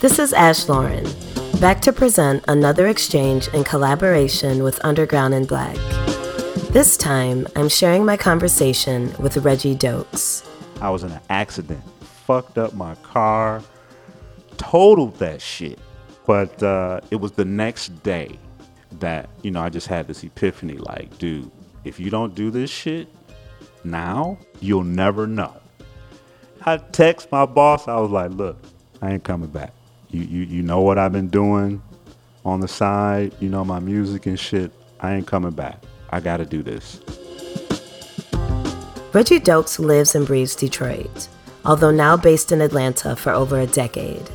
This is Ash Lauren, back to present another exchange in collaboration with Underground and Black. This time, I'm sharing my conversation with Reggie Dokes. I was in an accident, fucked up my car, totaled that shit. But uh, it was the next day that, you know, I just had this epiphany like, dude, if you don't do this shit now, you'll never know. I text my boss, I was like, look, I ain't coming back. You, you, you know what I've been doing on the side, you know, my music and shit. I ain't coming back. I gotta do this. Reggie Dokes lives and breathes Detroit, although now based in Atlanta for over a decade.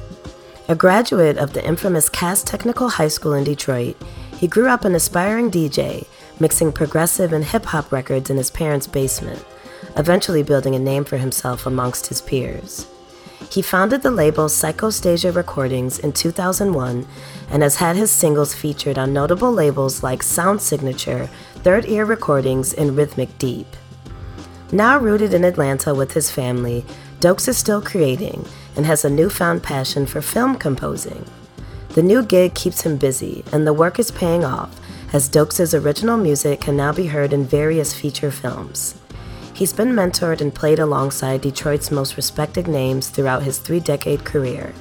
A graduate of the infamous Cass Technical High School in Detroit, he grew up an aspiring DJ, mixing progressive and hip hop records in his parents' basement, eventually building a name for himself amongst his peers. He founded the label Psychostasia Recordings in 2001 and has had his singles featured on notable labels like Sound Signature, Third Ear Recordings, and Rhythmic Deep. Now rooted in Atlanta with his family, Dokes is still creating and has a newfound passion for film composing. The new gig keeps him busy, and the work is paying off, as Dokes' original music can now be heard in various feature films. He's been mentored and played alongside Detroit's most respected names throughout his three decade career,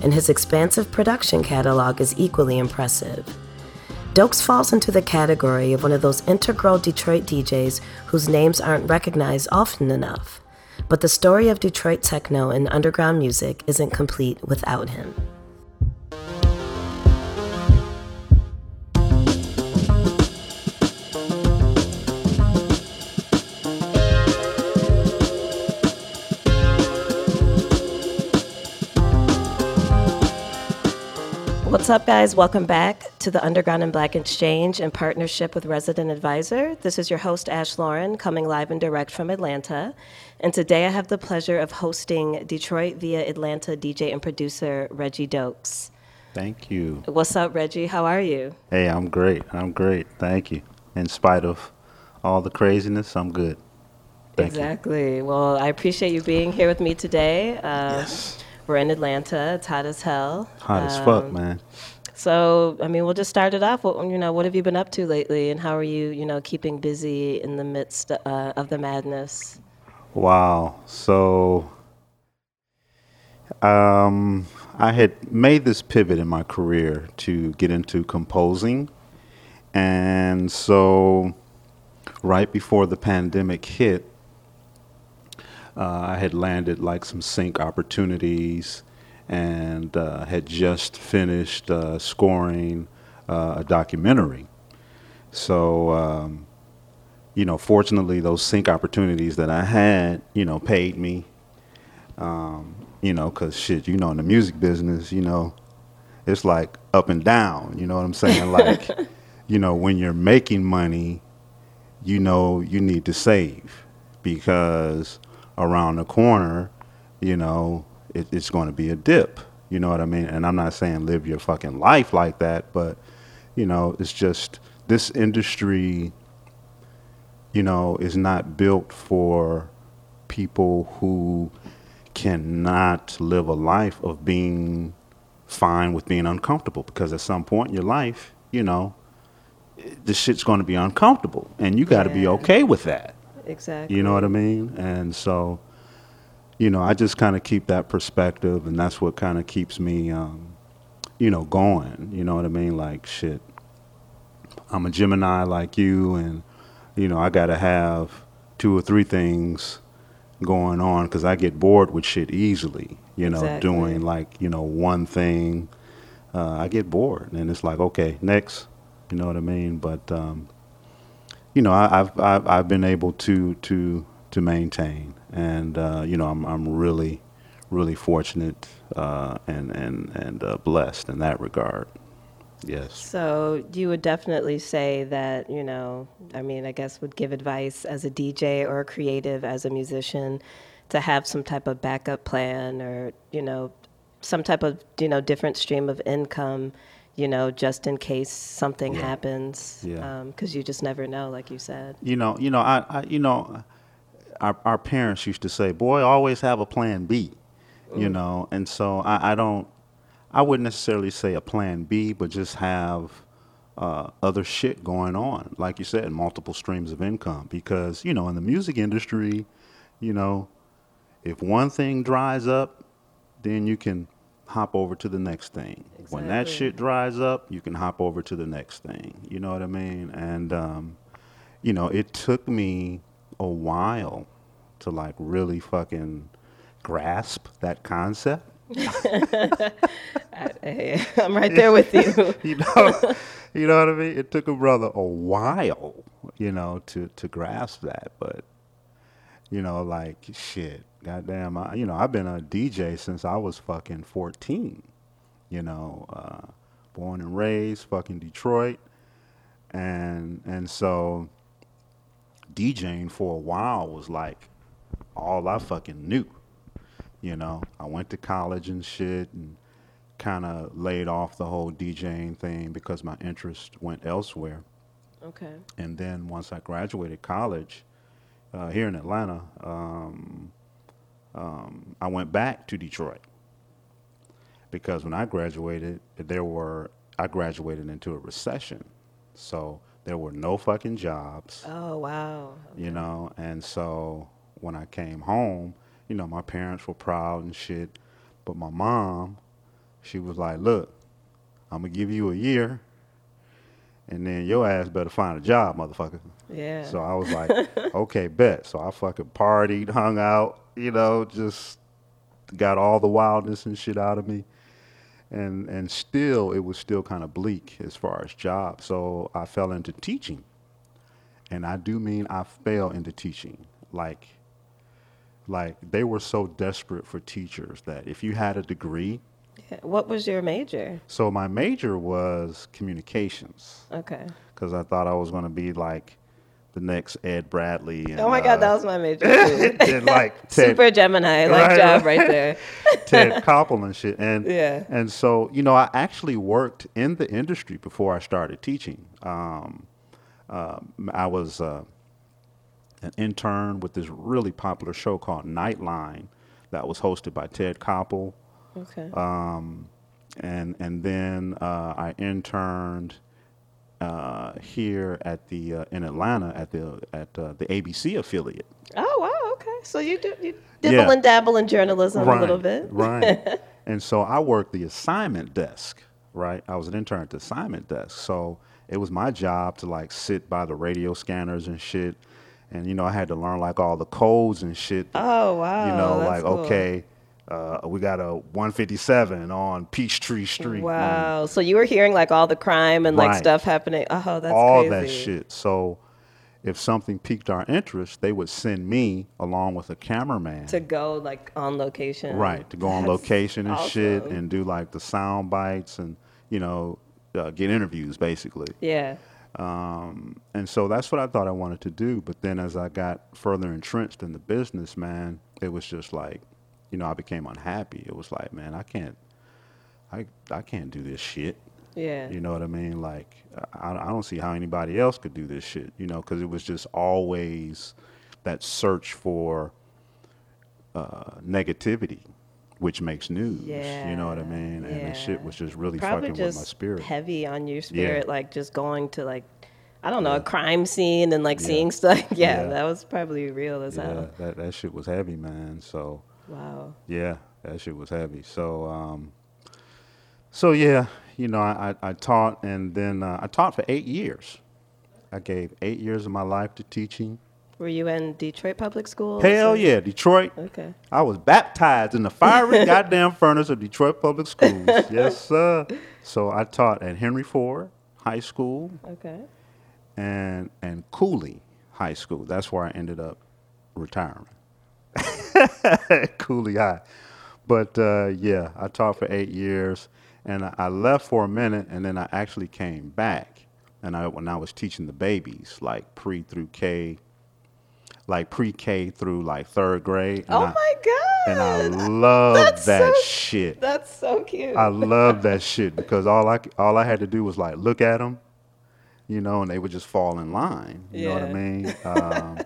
and his expansive production catalog is equally impressive. Dokes falls into the category of one of those integral Detroit DJs whose names aren't recognized often enough. But the story of Detroit techno and underground music isn't complete without him. What's up, guys? Welcome back to the Underground and Black Exchange in partnership with Resident Advisor. This is your host, Ash Lauren, coming live and direct from Atlanta. And today I have the pleasure of hosting Detroit via Atlanta DJ and producer Reggie Dokes. Thank you. What's up, Reggie? How are you? Hey, I'm great. I'm great. Thank you. In spite of all the craziness, I'm good. Thank exactly. You. Well, I appreciate you being here with me today. Uh, yes. We're in Atlanta. It's hot as hell. Hot um, as fuck, um, man. So, I mean, we'll just start it off. What, you know, what have you been up to lately, and how are you, you know, keeping busy in the midst uh, of the madness? Wow. So, um, I had made this pivot in my career to get into composing, and so right before the pandemic hit, uh, I had landed like some sync opportunities and uh, had just finished uh, scoring uh, a documentary. So, um, you know, fortunately, those sync opportunities that I had, you know, paid me. Um, you know, because shit, you know, in the music business, you know, it's like up and down. You know what I'm saying? Like, you know, when you're making money, you know, you need to save because around the corner, you know, it, it's going to be a dip. You know what I mean? And I'm not saying live your fucking life like that, but you know, it's just this industry, you know, is not built for people who cannot live a life of being fine with being uncomfortable because at some point in your life, you know, this shit's going to be uncomfortable and you got to yeah. be okay with that. Exactly. You know what I mean? And so, you know, I just kind of keep that perspective, and that's what kind of keeps me, um, you know, going. You know what I mean? Like, shit, I'm a Gemini like you, and, you know, I got to have two or three things going on because I get bored with shit easily. You know, exactly. doing like, you know, one thing. Uh, I get bored, and it's like, okay, next. You know what I mean? But, um, you know, I, have I've I've been able to to to maintain, and uh, you know, I'm I'm really really fortunate uh, and and and uh, blessed in that regard. Yes. So you would definitely say that you know, I mean, I guess would give advice as a DJ or a creative as a musician to have some type of backup plan or you know, some type of you know different stream of income you know, just in case something yeah. happens. Yeah. Because um, you just never know, like you said. You know, you know, I, I you know, our, our parents used to say, "Boy, always have a plan B," mm. you know, and so I, I don't, I wouldn't necessarily say a plan B, but just have uh, other shit going on, like you said, multiple streams of income. Because you know, in the music industry, you know, if one thing dries up, then you can hop over to the next thing. When that shit dries up, you can hop over to the next thing. You know what I mean? And um, you know, it took me a while to like really fucking grasp that concept. Hey, I'm right there with you. you know, you know what I mean. It took a brother a while, you know, to to grasp that. But you know, like shit, goddamn, I, you know, I've been a DJ since I was fucking fourteen. You know, uh, born and raised, fucking Detroit, and and so DJing for a while was like all I fucking knew. You know, I went to college and shit and kind of laid off the whole DJing thing because my interest went elsewhere. Okay. And then once I graduated college uh, here in Atlanta, um, um, I went back to Detroit because when I graduated, there were I graduated into a recession, so there were no fucking jobs Oh wow. you know. And so when I came home, you know, my parents were proud and shit, but my mom, she was like, "Look, I'm gonna give you a year, and then your ass better find a job, motherfucker." Yeah. So I was like, "Okay, bet." So I fucking partied, hung out, you know, just got all the wildness and shit out of me. And and still it was still kind of bleak as far as jobs. So I fell into teaching. And I do mean I fell into teaching. Like like they were so desperate for teachers that if you had a degree, Yeah. What was your major? so my major was communications Okay. because I thought I was going to be like the next Ed Bradley. And, Oh my God, that uh, was my major too. and like Ted, Super Gemini, like Right, job right. there. Ted Koppel and shit. And Yeah. and so you know, I actually worked in the industry before I started teaching. Um, um, I was uh, an intern with this really popular show called Nightline that was hosted by Ted Koppel. Okay. Um, and and then uh, I interned uh, here at the uh, in Atlanta at the at uh, the ABC affiliate. oh wow. Okay. So you do you dibble Yeah. and dabble in journalism a little bit. right. And so I worked the assignment desk, right? I was an intern at the assignment desk. So it was my job to like sit by the radio scanners and shit. And, you know, I had to learn like all the codes and shit. Oh wow. you know, like, cool. okay, uh, we got a 157 on Peachtree Street. and Wow. So you were hearing like all the crime and like stuff happening. Oh, that's all crazy. that shit. So if something piqued our interest, they would send me along with a cameraman. To go like on location. Right, to go on That's location and shit and do like the sound bites and, you know, uh, get interviews basically. Yeah. Um, and so that's what I thought I wanted to do. But then as I got further entrenched in the business, man, it was just like, you know, I became unhappy. It was like, man, I can't, I, I can't do this shit. Yeah. You know what I mean? Like, I, I don't see how anybody else could do this shit, you know, because it was just always that search for uh, negativity, which makes news. Yeah. You know what I Yeah, mean? And the shit was just really Probably fucking just with my spirit. heavy on your spirit, like just going to like I don't know, Yeah. a crime scene and like Yeah. seeing stuff. yeah, Yeah. that was probably real as yeah, hell. that, that shit was heavy, man. So, Wow. yeah, that shit was heavy. So, um, so yeah, you know, I, I, I taught and then uh, I taught for eight years. I gave eight years of my life to teaching. Were you in Detroit public schools? Hell yeah, Detroit. Okay. I was baptized in the fiery goddamn furnace of Detroit Public Schools. yes, sir. So I taught at Henry Ford High School Okay. and and Cooley High School. That's where I ended up retiring. Cooley High. But uh, yeah, I taught for eight years, and I, left for a minute, and then I actually came back, and I when I was teaching the babies, like pre through K, like pre K through like third grade. Oh I, my god. and I love That's that so- shit. That's so cute. I love that shit because all I all I had to do was like look at them, you know, and they would just fall in line. You know what I mean? Um,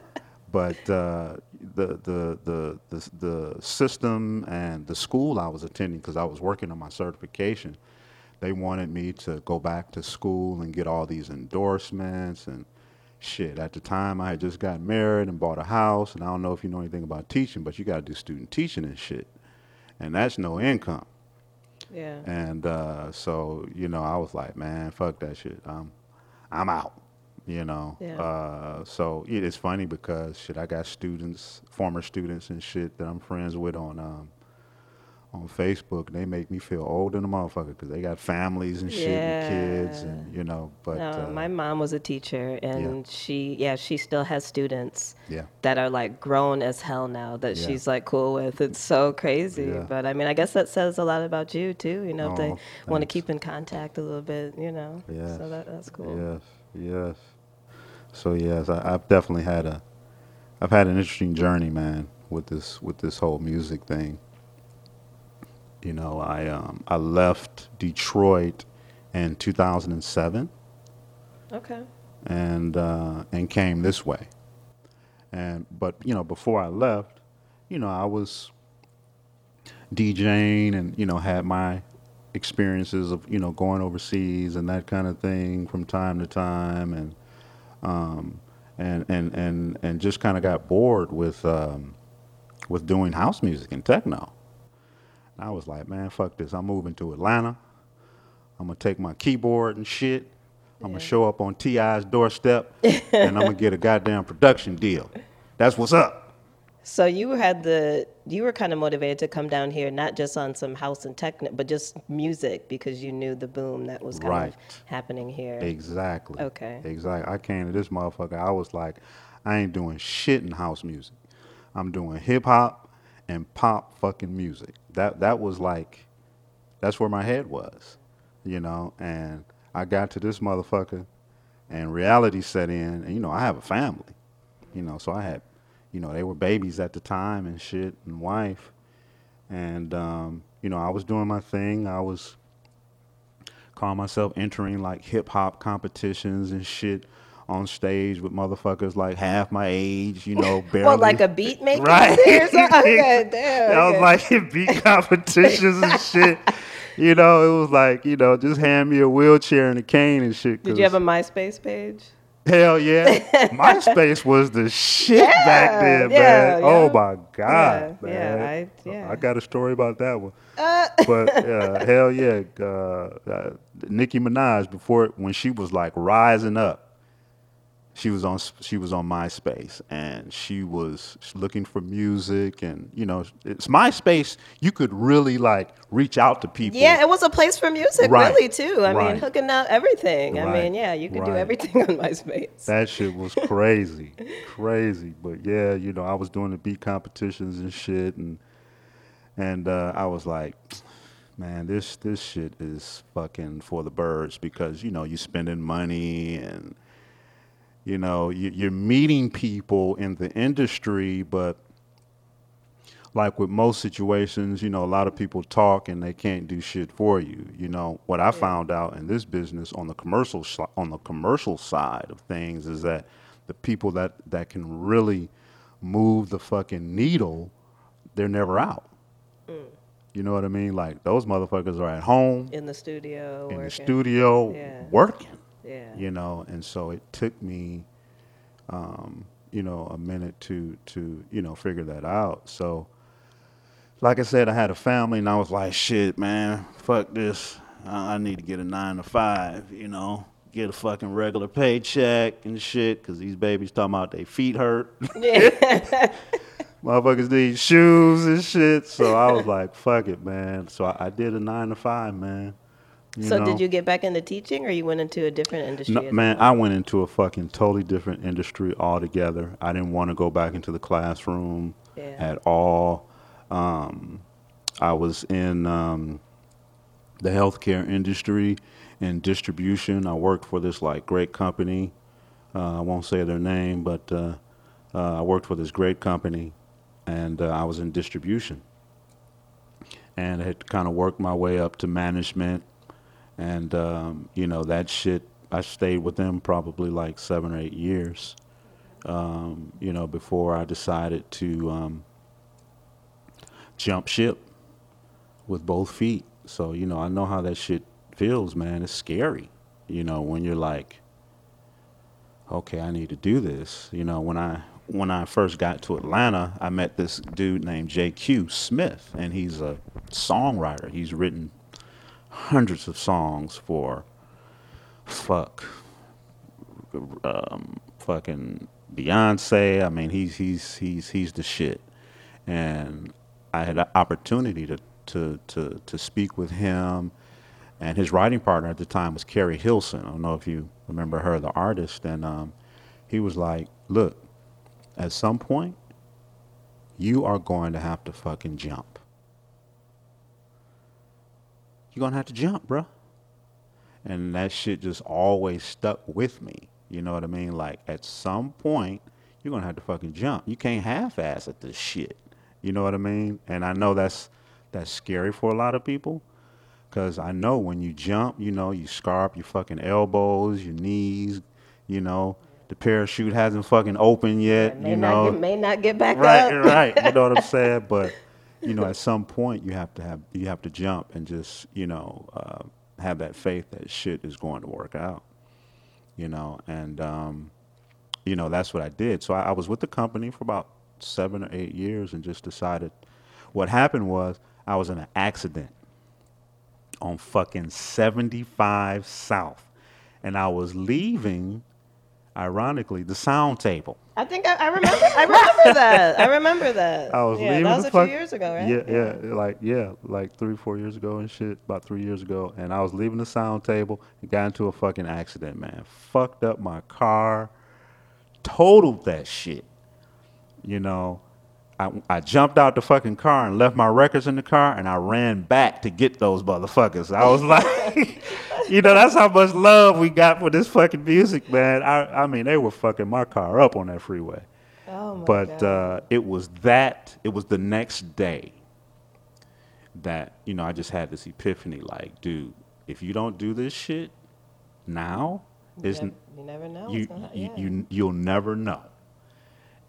but uh, the the the the, the system and the school I was attending because I was working on my certification. They wanted me to go back to school and get all these endorsements and shit. At the time, I had just got married and bought a house, and I don't know if you know anything about teaching, but you got to do student teaching and shit, and that's no income. Yeah. And uh, so, you know, I was like, man, fuck that shit. I'm, I'm out. You know. Yeah. Uh, so it, it's funny because shit, I got students, former students and shit that I'm friends with on um, on Facebook. They make me feel old in a motherfucker because they got families and shit and kids and you know. But no, uh, my mom was a teacher, and she, yeah, she still has students yeah, that are like grown as hell now that Yeah. she's like cool with. It's so crazy. Yeah. But I mean, I guess that says a lot about you too. You know, if they Oh, want to keep in contact a little bit, you know. Yes. So that, that's cool. Yes, yes. So yes, I, I've definitely had a, I've had an interesting journey, man, with this with this whole music thing. You know, I um, I left Detroit in 2007 Okay. and uh, and came this way. And but you know, before I left, you know, I was DJing and you know had my experiences of you know going overseas and that kind of thing from time to time and um, and and and and just kind of got bored with um, with doing house music and techno. I was like, man, fuck this. I'm moving to Atlanta. I'm gonna take my keyboard and shit. I'm gonna show up on T.I.'s doorstep, and I'm gonna get a goddamn production deal. That's what's up. So you had the you were kind of motivated to come down here, not just on some house and techno, but just music because you knew the boom that was kind Right. of happening here. Exactly. Okay. Exactly. I came to this motherfucker. I was like, I ain't doing shit in house music. I'm doing hip hop and pop fucking music. That that was like, that's where my head was, you know. And I got to this motherfucker, and reality set in. And you know, I have a family, you know, so I had, you know, they were babies at the time and shit, and wife, and um, you know, I was doing my thing. I was calling myself entering like hip hop competitions and shit on stage with motherfuckers like half my age, you know, barely. Well, like a beat maker Right. Okay, damn. I was like in beat competitions and shit. You know, it was like, you know, just hand me a wheelchair and a cane and shit. Did you have a MySpace page? Hell yeah. MySpace was the shit back then, Yeah, man. yeah, Oh my God, Yeah, man. yeah, I- yeah. I got a story about that one. but uh, hell yeah, uh, uh, Nicki Minaj before when she was like rising up, she was on she was on MySpace and she was looking for music and you know it's MySpace. You could really like reach out to people. Yeah, it was a place for music, Right, really, too. I right. mean, hooking up everything. I mean, yeah, you could do everything on MySpace. That shit was crazy, crazy. But yeah, you know, I was doing the beat competitions and shit, and and uh, I was like, man, this this shit is fucking for the birds because you know you're spending money and you know you, you're meeting people in the industry, but like with most situations, you know, a lot of people talk and they can't do shit for you. You know, what I found out in this business on the commercial si- on the commercial side of things is that the people that that can really move the fucking needle, they're never out. Mm. You know what I mean? Like those motherfuckers are at home In the studio. in the studio Yeah. working Yeah. you know and so it took me um, you know a minute to to you know figure that out. So like i said i had a family and i was like shit man fuck this. I, I need to get a nine to five you know get a fucking regular paycheck and shit because these babies talking about their feet hurt. Yeah. motherfuckers need shoes and shit. So i was like fuck it man. So i, I did a nine to five man so know? did you get back into teaching, or you went into a different industry? No, man, well? I went into a fucking totally different industry altogether. I didn't want to go back into the classroom Yeah. at all. Um, I was in um, the healthcare industry and distribution. I worked for this like great company. Uh, I won't say their name, but uh, uh, I worked for this great company, and uh, I was in distribution. And I had kind of worked my way up to management, and um, you know that shit. I stayed with them probably like seven or eight years, Um, you know, before I decided to um, jump ship with both feet. So you know, I know how that shit feels, man. It's scary. You know, when you're like, okay, I need to do this. You know, when I when I first got to Atlanta, I met this dude named J.Q. Smith, and he's a songwriter. He's written hundreds of songs for fuck, um, fucking Beyonce. I mean, he's he's he's he's the shit. And I had an opportunity to to to to speak with him, and his writing partner at the time was Keri Hilson. I don't know if you remember her, the artist, and um, he was like, "Look, at some point, you are going to have to fucking jump. You're going to have to jump, bruh. And that shit just always stuck with me. You know what I mean? Like, at some point, you're going to have to fucking jump. You can't half ass at this shit. You know what I mean? And I know that's that's scary for a lot of people because I know when you jump, you know, you scar up your fucking elbows, your knees, you know, the parachute hasn't fucking opened yet. may you not know, get- may not get back right, up. right. You know what I'm saying? But you know, at some point, you have to have you have to jump and just you know uh, have that faith that shit is going to work out. You know, and um, you know that's what I did. So I, I was with the company for about seven or eight years, and just decided. What happened was I was in an accident on fucking 75 South, and I was leaving. Ironically, the sound table. I think I, I remember. I remember that. I remember that. I was yeah, leaving that was a fuck- few years ago, right? Yeah, yeah, like yeah, like three, four years ago and shit. About three years ago, and I was leaving the sound table and got into a fucking accident, man. Fucked up my car, totaled that shit. You know, I I jumped out the fucking car and left my records in the car, and I ran back to get those motherfuckers. I was like, you know, that's how much love we got for this fucking music, man. I I mean, they were fucking my car up on that freeway Oh my but uh, it was that it was the next day that you know i just had this epiphany like dude if you don't do this shit now you, never, you never know. you, you, yeah. you you'll never know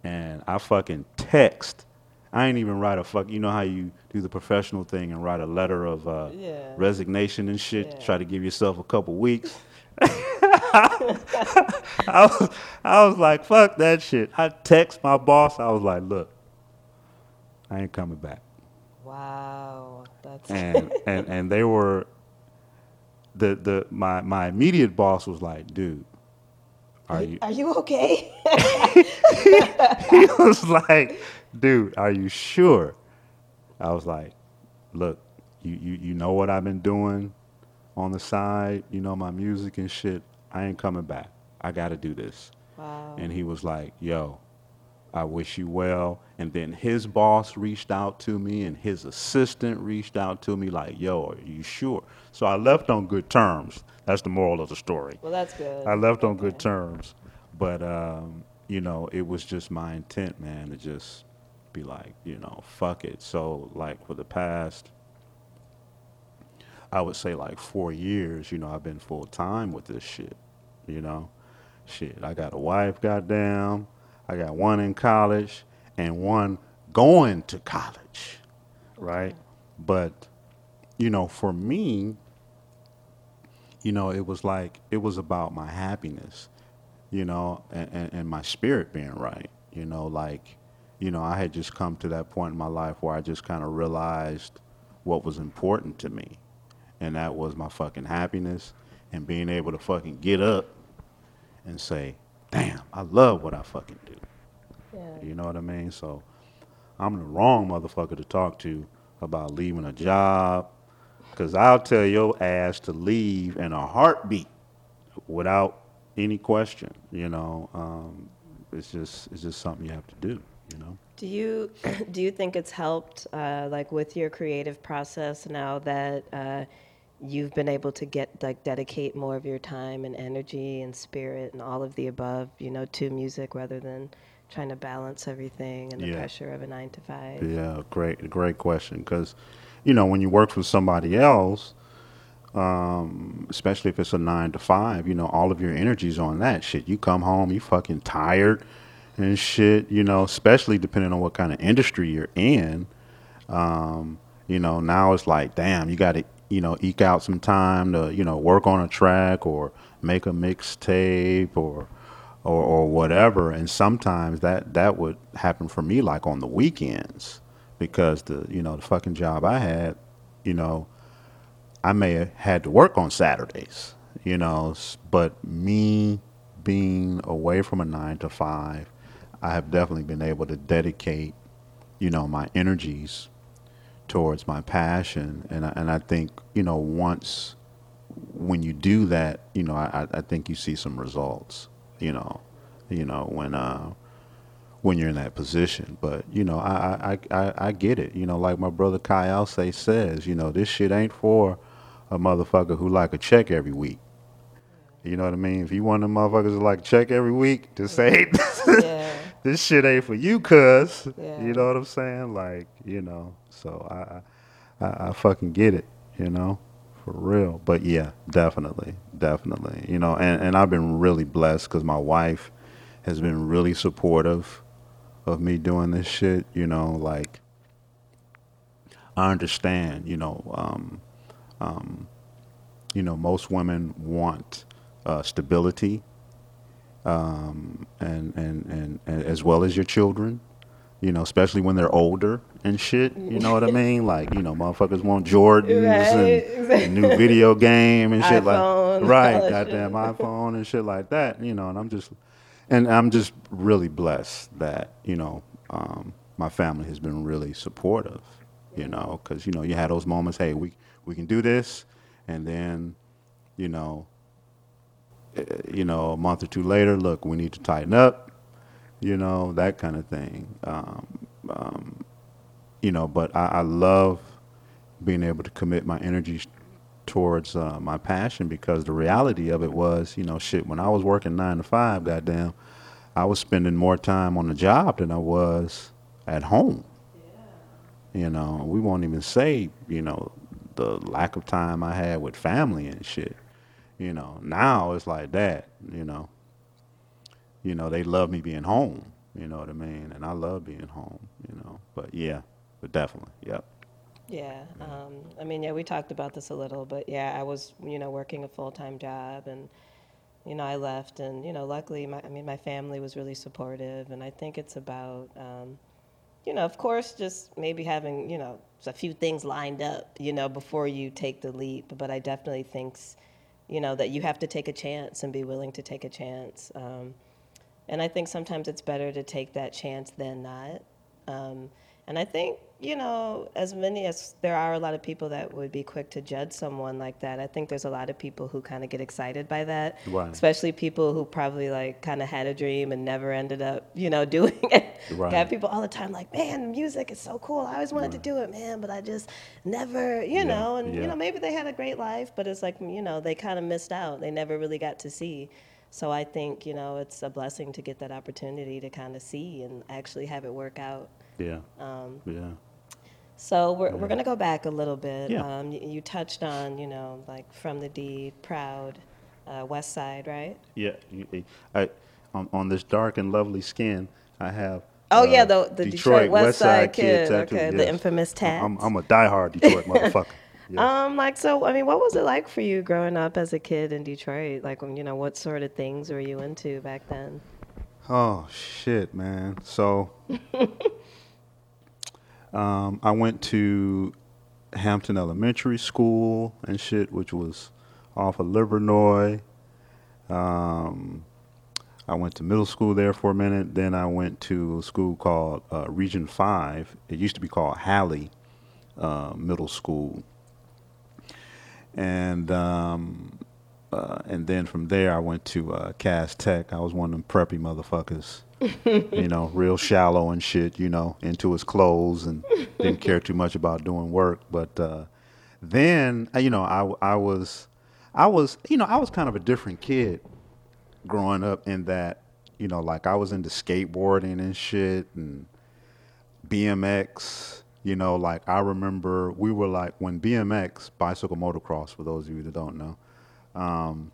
and i fucking text i ain't even write a fuck you know how you do the professional thing and write a letter of uh, Yeah. resignation and shit Yeah. try to give yourself a couple weeks I was, I was like, fuck that shit. I text my boss. I was like, look, I ain't coming back. wow, that's And and and they were the the my my immediate boss was like, dude, are you? Are you okay? he was like, dude, are you sure? I was like, look, you you you know what I've been doing on the side, you know my music and shit. I ain't coming back. I got to do this. wow. And he was like, yo, I wish you well. And then his boss reached out to me and his assistant reached out to me like, yo, are you sure? So I left on good terms. That's the moral of the story. well, that's good. I left on good terms. But, um, you know, it was just my intent, man, to just be like, you know, fuck it. So, like, for the past, I would say like four years, you know, I've been full time with this shit, you know? Shit, I got a wife, goddamn. I got one in college and one going to college, right? But, you know, for me, you know, it was like, it was about my happiness, you know, and, and, and my spirit being right, you know, like, you know, I had just come to that point in my life where I just kind of realized what was important to me. And that was my fucking happiness and being able to fucking get up and say, damn, I love what I fucking do. Yeah. You know what I mean? So I'm the wrong motherfucker to talk to about leaving a job because I'll tell your ass to leave in a heartbeat without any question. You know, um, it's just it's just something you have to do. You know. Do you do you think it's helped, uh, like with your creative process now that uh, you've been able to get like dedicate more of your time and energy and spirit and all of the above, you know, to music rather than trying to balance everything and the Yeah. pressure of a nine to five? Yeah, great, great question. Because, you know, when you work for somebody else, um, especially if it's a nine to five, you know, all of your energy's on that shit. You come home, you fucking tired. and shit. You know, especially depending on what kind of industry you're in. Um, you know, now it's like, damn, you got to you know eke out some time to you know work on a track or make a mixtape or or, or whatever. And sometimes that that would happen for me like on the weekends because the you know the fucking job I had, you know, I may have had to work on Saturdays, you know, but me being away from a nine to five, I have definitely been able to dedicate, you know, my energies towards my passion, and I, and I think you know once when you do that, you know, I, I think you see some results you know, you know when uh, when you're in that position. But you know, I I, I, I get it. You know, like my brother Kai say says, you know, this shit ain't for a motherfucker who like a check every week. You know what I mean? If you want them motherfuckers to like check every week to say yeah. this shit ain't for you, cuz. Yeah. You know what I'm saying? Like, you know, so I, I I fucking get it, you know? for real. But yeah, definitely, definitely. You know, and, and I've been really blessed because my wife has been really supportive of me doing this shit. You know, like I understand. You know, um, um, you know, most women want uh, stability, um, and, and and and as well as your children you know, especially when they're older and shit. You know what I mean? Like, you know, motherfuckers want Jordans right. and new video game and shit iPhone, like right, goddamn iPhone and shit like that. You know, and I'm just and I'm just really blessed that you know um, my family has been really supportive. You know, because you know you had those moments. Hey, we we can do this, and then you know, eh, you know, a month or two later, look, we need to tighten up you know, that kind of thing. Um, um, you know, but I, I, love being able to commit my energy towards uh, my passion because the reality of it was, you know, shit, when I was working nine to five, goddamn, I was spending more time on the job than I was at home. Yeah. You know, we won't even say, you know, the lack of time I had with family and shit. You know, now it's like that, you know you know, they love me being home. You know what I mean? And I love being home. You know, but yeah, but definitely, yep. Yeah, um, I mean, yeah, we talked about this a little, but yeah, I was, you know, working a full time job, and you know, I left, and you know, luckily, my, I mean, my family was really supportive, and I think it's about, um, you know, of course, just maybe having, you know, a few things lined up, you know, before you take the leap. But I definitely think, you know, that you have to take a chance and be willing to take a chance. Um, and I think sometimes it's better to take that chance than not. Um, and I think, you know, as many as there are a lot of people that would be quick to judge someone like that, I think there's a lot of people who kind of get excited by that. Right. Especially people who probably like kind of had a dream and never ended up, you know, doing it. Right. have people all the time like, man, music is so cool. I always wanted right. to do it, man, but I just never, you yeah. know, and, yeah. you know, maybe they had a great life, but it's like, you know, they kind of missed out. They never really got to see. So I think, you know, it's a blessing to get that opportunity to kind of see and actually have it work out. Yeah. Um, yeah. So we're, yeah. we're going to go back a little bit. Yeah. Um, you, you, touched on, you know, like from the D, proud, uh, West Side, right? Yeah. I, on, on this dark and lovely skin, I have Oh uh, yeah, the, the Detroit, Detroit West Side, Side kid. kid okay, yes. the infamous tat. I'm, I'm a diehard Detroit motherfucker. Yeah. Um, like so, I mean, what was it like for you growing up as a kid in Detroit? Like, you know, what sort of things were you into back then? Oh shit, man. So, um, I went to Hampton Elementary School and shit, which was off of Livernois. Um, I went to middle school there for a minute. Then I went to a school called uh, Region Five. It used to be called Halley uh, Middle School and um, uh, and then from there I went to uh, Cass Tech. I was one of them preppy motherfuckers, you know, real shallow and shit, you know, into his clothes and didn't care too much about doing work. But uh, then, uh, you know, I I was I was you know I was kind of a different kid growing up in that you know like I was into skateboarding and shit and BMX you know, like I remember we were like when BMX, bicycle motocross, for those of you that don't know, um,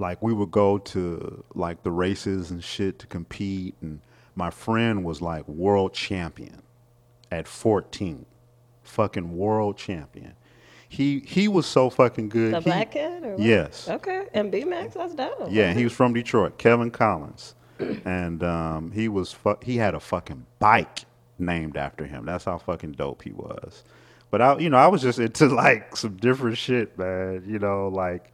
like we would go to like the races and shit to compete and my friend was like world champion at 14 fucking world champion he he was so fucking good The He- black kid? Or what? yes Okay. And BMX, that's dope. yeah, he was from Detroit, Kevin Collins, and um, he was fu- he had a fucking bike named after him. That's how fucking dope he was. But I, you know, I was just into like some different shit, man. You know, like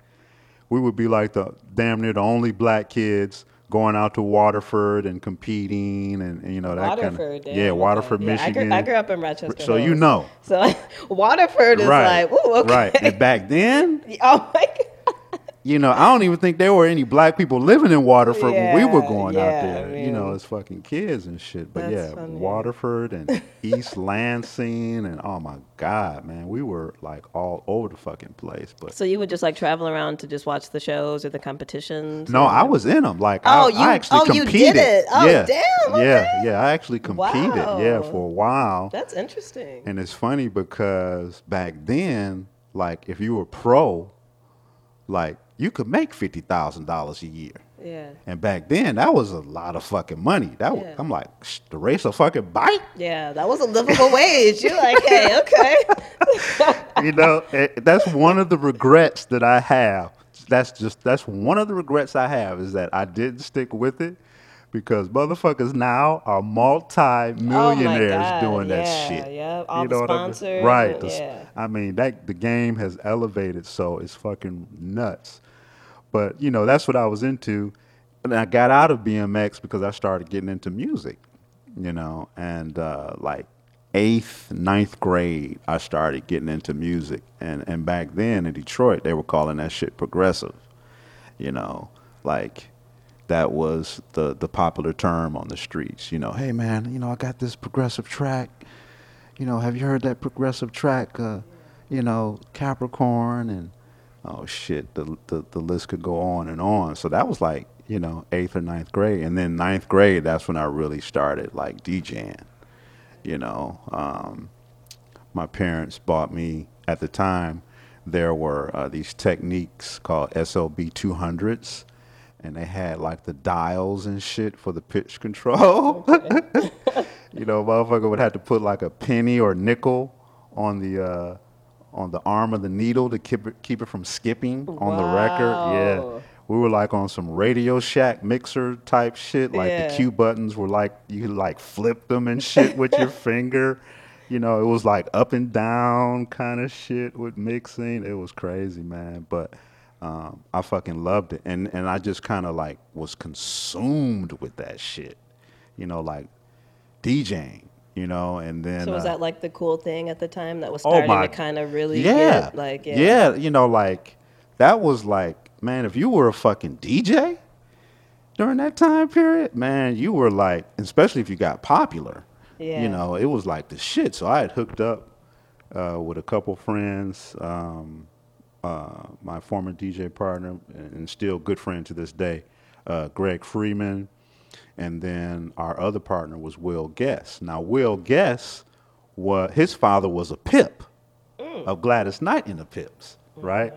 we would be like the damn near the only black kids going out to Waterford and competing, and, and, you know that kind of damn, yeah. Waterford, Yeah, I Michigan. grew, I grew up in Rochester. so you know, So Waterford is right? like, ooh, okay. Right, and back then, Oh my God. You know, I don't even think there were any black people living in Waterford when we were going yeah, out I there. you know, as fucking kids and shit. But yeah, funny. Waterford and East Lansing and oh my god, man, we were like all over the fucking place. But So you would just like travel around to just watch the shows or the competitions? no, or- I was in them. Like Oh, I, you- I actually oh, you did it. Oh, yeah, damn, Yeah, yeah, I actually competed. Yeah, for a while. That's interesting. And it's funny because back then, like if you were pro, like you could make fifty thousand dollars a year. yeah. And back then, that was a lot of fucking money. That was, Yeah. I'm like, "Sh- to race a fucking bike, Yeah, that was a livable wage. You're like, hey, okay. you know. eh, that's one of the regrets that I have. That's just that's one of the regrets I have is that I didn't stick with it because motherfuckers now are multi-millionaires Oh doing that shit. yeah. All you the know what I mean? right? the yeah. I mean that the game has elevated, so it's fucking nuts. But you know, that's what I was into. And I got out of BMX because I started getting into music, you know, and uh, like eighth, ninth grade, I started getting into music. And and back then in Detroit, they were calling that shit progressive, you know, like that was the the popular term on the streets. You know, hey man, you know, I got this progressive track. You know, have you heard that progressive track? Uh, you know, Capricorn and oh shit, the, the the list could go on and on. So that was like you know eighth or ninth grade, and then ninth grade, that's when I really started like DJing. You know, um, my parents bought me at the time. There were uh, these Technics called SLB 200s, and they had like the dials and shit for the pitch control. you know, motherfucker would have to put like a penny or nickel on the uh, on the arm of the needle to keep it keep it from skipping on the record. Yeah, we were like on some Radio Shack mixer type shit. Like Yeah. the cue buttons were like you could like flip them and shit with your finger. You know, it was like up and down kind of shit with mixing. It was crazy, man. But um, I fucking loved it, and and I just kind of like was consumed with that shit. You know, like DJing. You know, and then So was uh, that like the cool thing at the time that was Oh my- to kind of really yeah, get like yeah. yeah, you know, like that was like, man, if you were a fucking DJ during that time period, man, you were like, especially if you got popular, Yeah. you know, it was like the shit. So I had hooked up uh, with a couple friends, um, uh, my former DJ partner, and still good friend to this day, uh, Greg Freeman. And then our other partner was Will Guess. Now, Will Guess, was, his father was a pip mm. of Gladys Knight in the Pips, mm-hmm. right?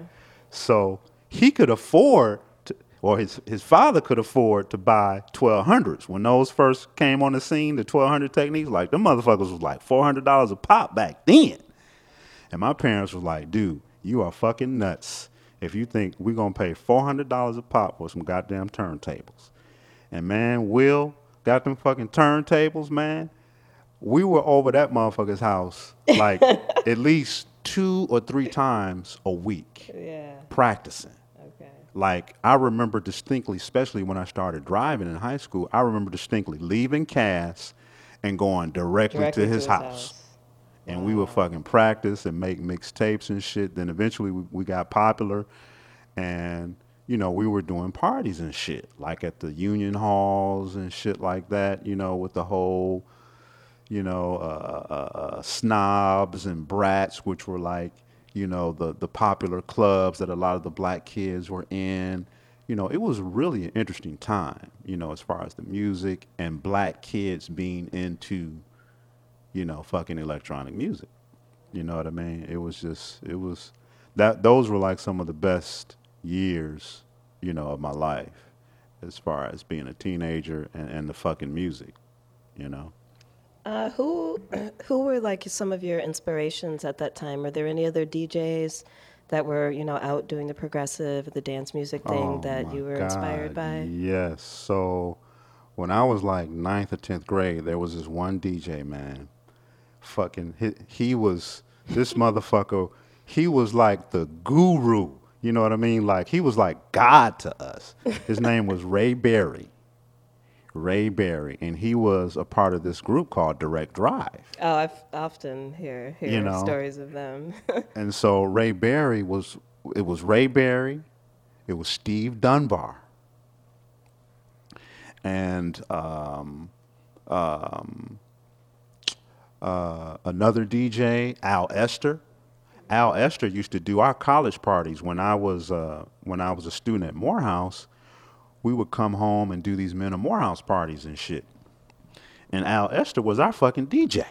So he could afford, to, or his, his father could afford to buy 1200s. When those first came on the scene, the 1200 Technics, like them motherfuckers was like $400 a pop back then. And my parents was like, dude, you are fucking nuts if you think we're going to pay $400 a pop for some goddamn turntables. And man, Will got them fucking turntables, man. We were over that motherfucker's house like at least two or three times a week Yeah. practicing. Okay. Like I remember distinctly, especially when I started driving in high school, I remember distinctly leaving Cass and going directly, Directly to his house. And we would fucking practice and make mixtapes and shit. Then eventually we, we got popular and you know, we were doing parties and shit, like at the union halls and shit like that, you know, with the whole, you know, uh, uh, uh, snobs and brats, which were like, you know, the, the popular clubs that a lot of the black kids were in. You know, it was really an interesting time, you know, as far as the music and black kids being into, you know, fucking electronic music. You know what I mean? It was just, it was that, those were like some of the best years you know, of my life, as far as being a teenager and, and the fucking music, you know. Uh, who who were like some of your inspirations at that time? Were there any other DJs that were you know out doing the progressive, the dance music thing Oh, that you were God, inspired by? Yes. So when I was like ninth or tenth grade, there was this one DJ man. Fucking he, he was this motherfucker. He was like the guru. You know what I mean? Like he was like God to us. His name was Ray Berry. Ray Berry, and he was a part of this group called Direct Drive. Oh, I've often hear hear You know. stories of them. And so Ray Berry was it was Ray Berry, it was Steve Dunbar, and um, um, uh, another DJ, Al Esther. Al Esther used to do our college parties when I was uh, when I was a student at Morehouse. We would come home and do these men of Morehouse parties and shit. And Al Esther was our fucking DJ.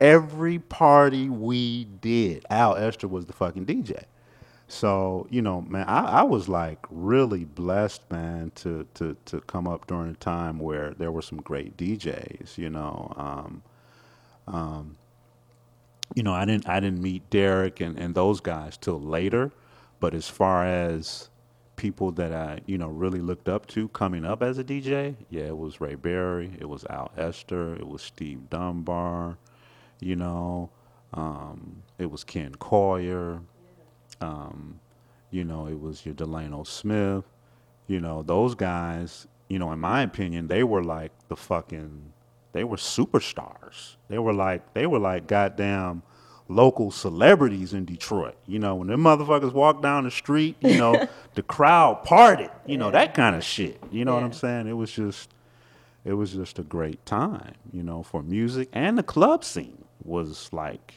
Every party we did, Al Esther was the fucking DJ. So, you know, man, I, I was like really blessed, man, to, to, to come up during a time where there were some great DJs, you know. Um, um, you know, I didn't I didn't meet Derrick and, and those guys till later. But as far as people that I, you know, really looked up to coming up as a DJ, yeah, it was Ray Berry, it was Al Esther, it was Steve Dunbar, you know, um, it was Ken Collier, um, you know, it was your Delano Smith, you know, those guys, you know, in my opinion, they were like the fucking, they were superstars. They were like, they were like goddamn local celebrities in Detroit. You know, when them motherfuckers walked down the street, you know, the crowd parted, you know, that kind of shit. You know what I'm saying? It was just, it was just a great time, you know, for music and the club scene was like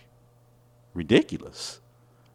ridiculous,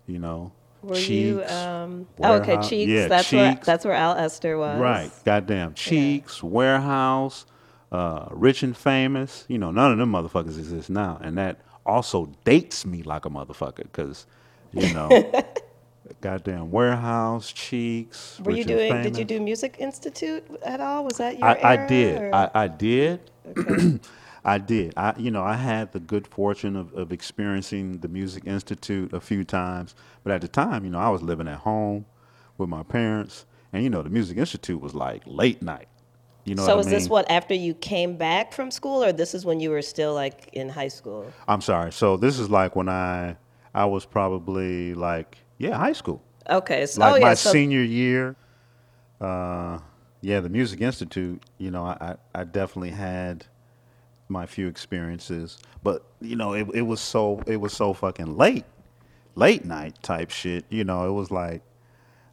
you know. Were you? Um, oh, okay, Cheeks. yeah, that's where Cheeks. that's where Al Esther was. Right. Goddamn. Cheeks, Warehouse, uh, Rich and Famous. You know, none of them motherfuckers exist now. And that also dates me like a motherfucker because, you know, goddamn Warehouse, Cheeks. Were you doing? Did you do Music Institute at all? Was that your I, I did. I, I did. I did. I, you know, I had the good fortune of, of experiencing the Music Institute a few times, but at the time, you know, I was living at home with my parents, and you know, the Music Institute was like late night. You know so what is I mean? this what after you came back from school, or this is when you were still like in high school? I'm sorry. So this is like when I I was probably like yeah, high school. Okay, so like oh yeah, my so senior year. Uh, yeah, the Music Institute. You know, I, I I definitely had my few experiences, but you know, it it was so it was so fucking late, late night type shit. You know, it was like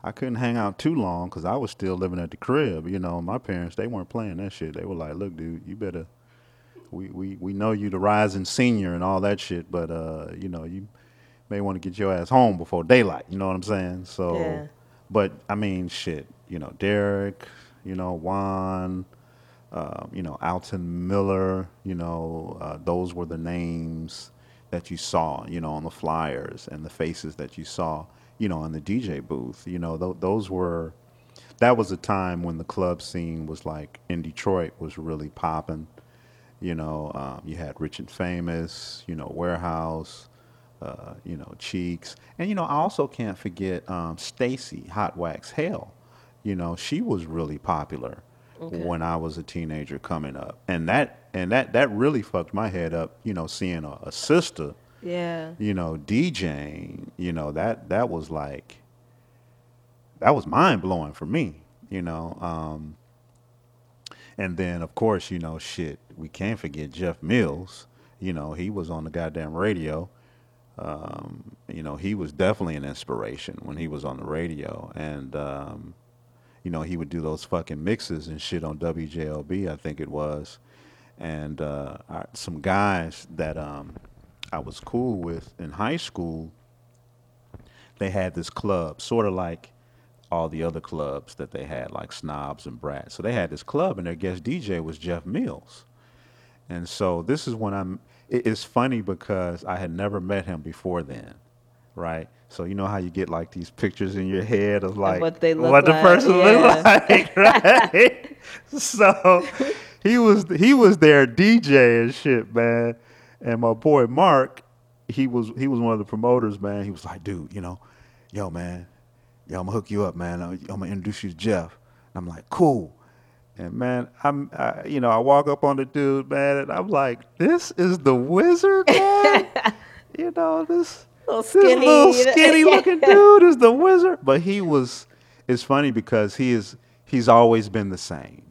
I couldn't hang out too long because I was still living at the crib. You know, my parents they weren't playing that shit. They were like, "Look, dude, you better." We, we, we know you the rising senior and all that shit, but uh, you know, you may want to get your ass home before daylight. You know what I'm saying? So, Yeah. but I mean, shit. You know, Derrick. You know, Juan. Um, you know, Alton Miller. You know, uh, those were the names that you saw. You know, on the flyers and the faces that you saw. You know, in the DJ booth. You know, th- those were. That was a time when the club scene was like in Detroit was really popping. You know, um, you had Rich and Famous. You know, Warehouse uh, you know, Cheeks. And, you know, I also can't forget um, Stacey Hot Wax Hale. You know, she was really popular Okay. when I was a teenager coming up. And that and that that really fucked my head up, you know, seeing a, a sister, yeah, you know, DJing, you know, that that was like that was mind blowing for me, you know. Um, and then of course, you know, shit, we can't forget Jeff Mills. You know, he was on the goddamn radio. Um, you know, he was definitely an inspiration when he was on the radio. And um, you know, he would do those fucking mixes and shit on WJLB, I think it was. And uh, some guys that um, I was cool with in high school, they had this club, sort of like all the other clubs that they had, like Snobs and Brats. So they had this club, and their guest DJ was Jeff Mills. And so this is when I'm. It's funny because I had never met him before then, right? So you know how you get like these pictures in your head of like what they look what the like, person yeah. look like, right? so he was he was there DJ and shit, man. And my boy Mark, he was he was one of the promoters, man. He was like, dude, you know, yo, man, yo, I'm gonna hook you up, man. I'm, I'm gonna introduce you to Jeff. And I'm like, cool. And man, I'm, I, you know, I walk up on the dude, man, and I'm like, this is the wizard, man. you know, this Little this little skinny looking dude is the wizard. But he was. It's funny because he is. He's always been the same.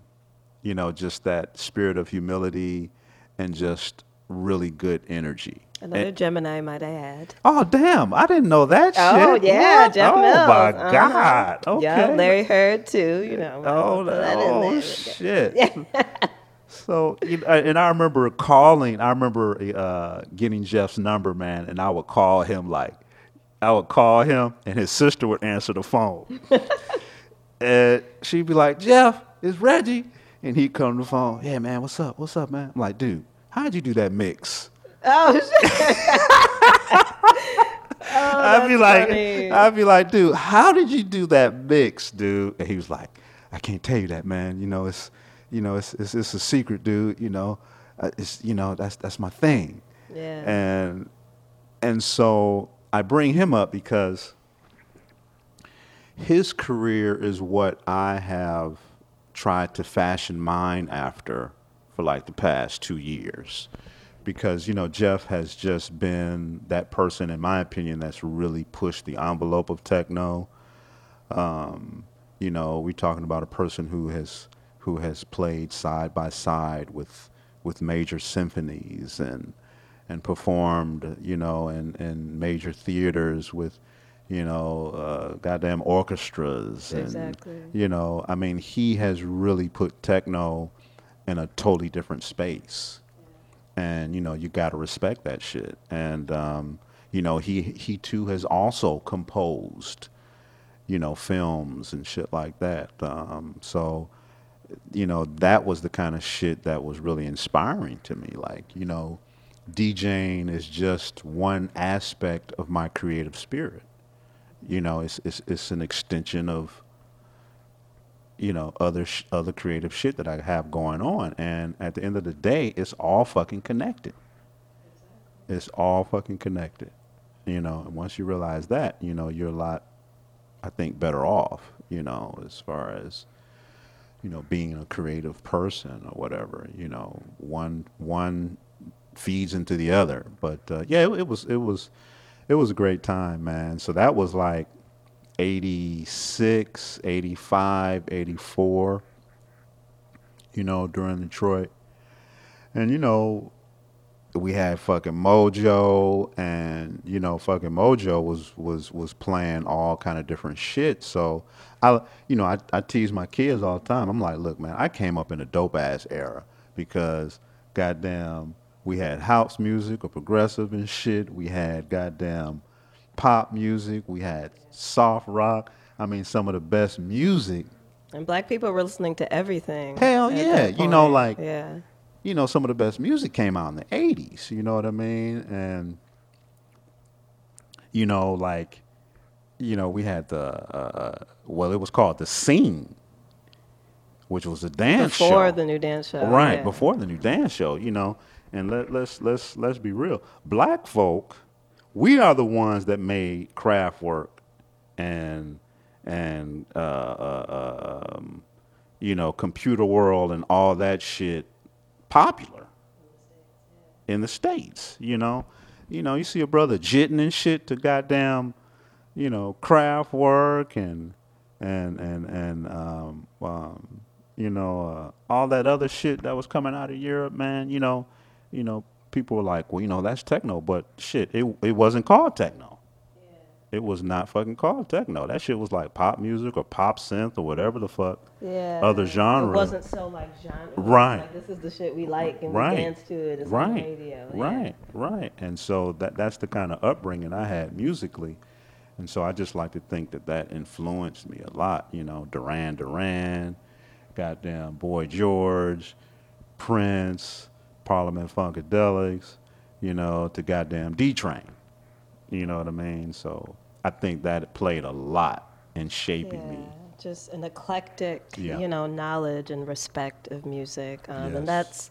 You know, just that spirit of humility and just really good energy. Another And- Gemini, might I add. oh damn! I didn't know that Oh shit. yeah, What? Jeff oh Mills. my Uh-huh. god! Okay. Yeah, Larry Heard too. You know. Oh, that oh shit. so, you know, and I remember calling, I remember uh, getting Jeff's number, man, and I would call him like, I would call him, and his sister would answer the phone. and she'd be like, Jeff, it's Reggie. And he'd come to the phone, yeah, man, what's up? What's up, man? I'm like, dude, how'd you do that mix? Oh shit. I'd be like, funny. I'd be like, dude, how did you do that mix, dude? And he was like, I can't tell you that, man. You know, it's, you know, it's, it's, it's a secret, dude. You know, uh, it's, you know, that's, that's my thing. Yeah. And, and so I bring him up because his career is what I have tried to fashion mine after for like the past two years. Because, you know, Jeff has just been that person, in my opinion, that's really pushed the envelope of techno. Um, you know, we're talking about a person who has who has played side by side with with major symphonies and and performed, you know, in, in major theaters with, you know, uh, goddamn orchestras. And, Exactly. You know, I mean, he has really put techno in a totally different space. And, you know, you got to respect that shit. And, um, you know, he, he too has also composed, you know, films and shit like that. Um, so, you know, that was the kind of shit that was really inspiring to me. Like, you know, DJing is just one aspect of my creative spirit. You know, it's it's it's an extension of you know other sh- other creative shit that I have going on, and at the end of the day, it's all fucking connected. It's all fucking connected. You know, and once you realize that, you know, you're a lot, I think, better off. You know, as far as you know, being a creative person or whatever. You know, one one feeds into the other. But uh, yeah, it, it was it was it was a great time, man. So that was like 86, 85, 84, you know, during Detroit. And you know, we had fucking Mojo and you know fucking Mojo was was was playing all kind of different shit. So I you know I I tease my kids all the time. I'm like, look, man, I came up in a dope ass era because goddamn we had house music or progressive and shit. We had goddamn pop music. We had soft rock. I mean, some of the best music. And black people were listening to everything. Hell yeah. You know, like- yeah. you know, some of the best music came out in the 80s, you know what I mean? And, you know, like, you know, we had the, uh, well, it was called The Scene, which was a dance show. Before the new dance show. Right, yeah. before the new dance show, you know. And let, let's, let's, let's be real. Black folk, we are the ones that made Kraftwerk and, and, uh, uh, um, you know, computer world and all that shit popular in the states. You know, you know, you see a brother jitting and shit to goddamn, you know, Kraftwerk and and and and um, um, you know uh, all that other shit that was coming out of Europe, man. You know, you know, people were like, well, you know, that's techno, but shit, it it wasn't called techno. It was not fucking called techno. That shit was like pop music or pop synth or whatever the fuck. yeah. other genre. It wasn't so like genre. Right. Like, this is the shit we like and Right. we dance to it. It's on right, the radio. yeah. right, right. And so that that's the kind of upbringing I had musically, and so I just like to think that that influenced me a lot. You know, Duran Duran, goddamn Boy George, Prince, Parliament Funkadelics, you know, to goddamn D Train. You know what I mean? So I think that played a lot in shaping yeah, me. just an eclectic, Yeah. you know, knowledge and respect of music, um, Yes. and that's,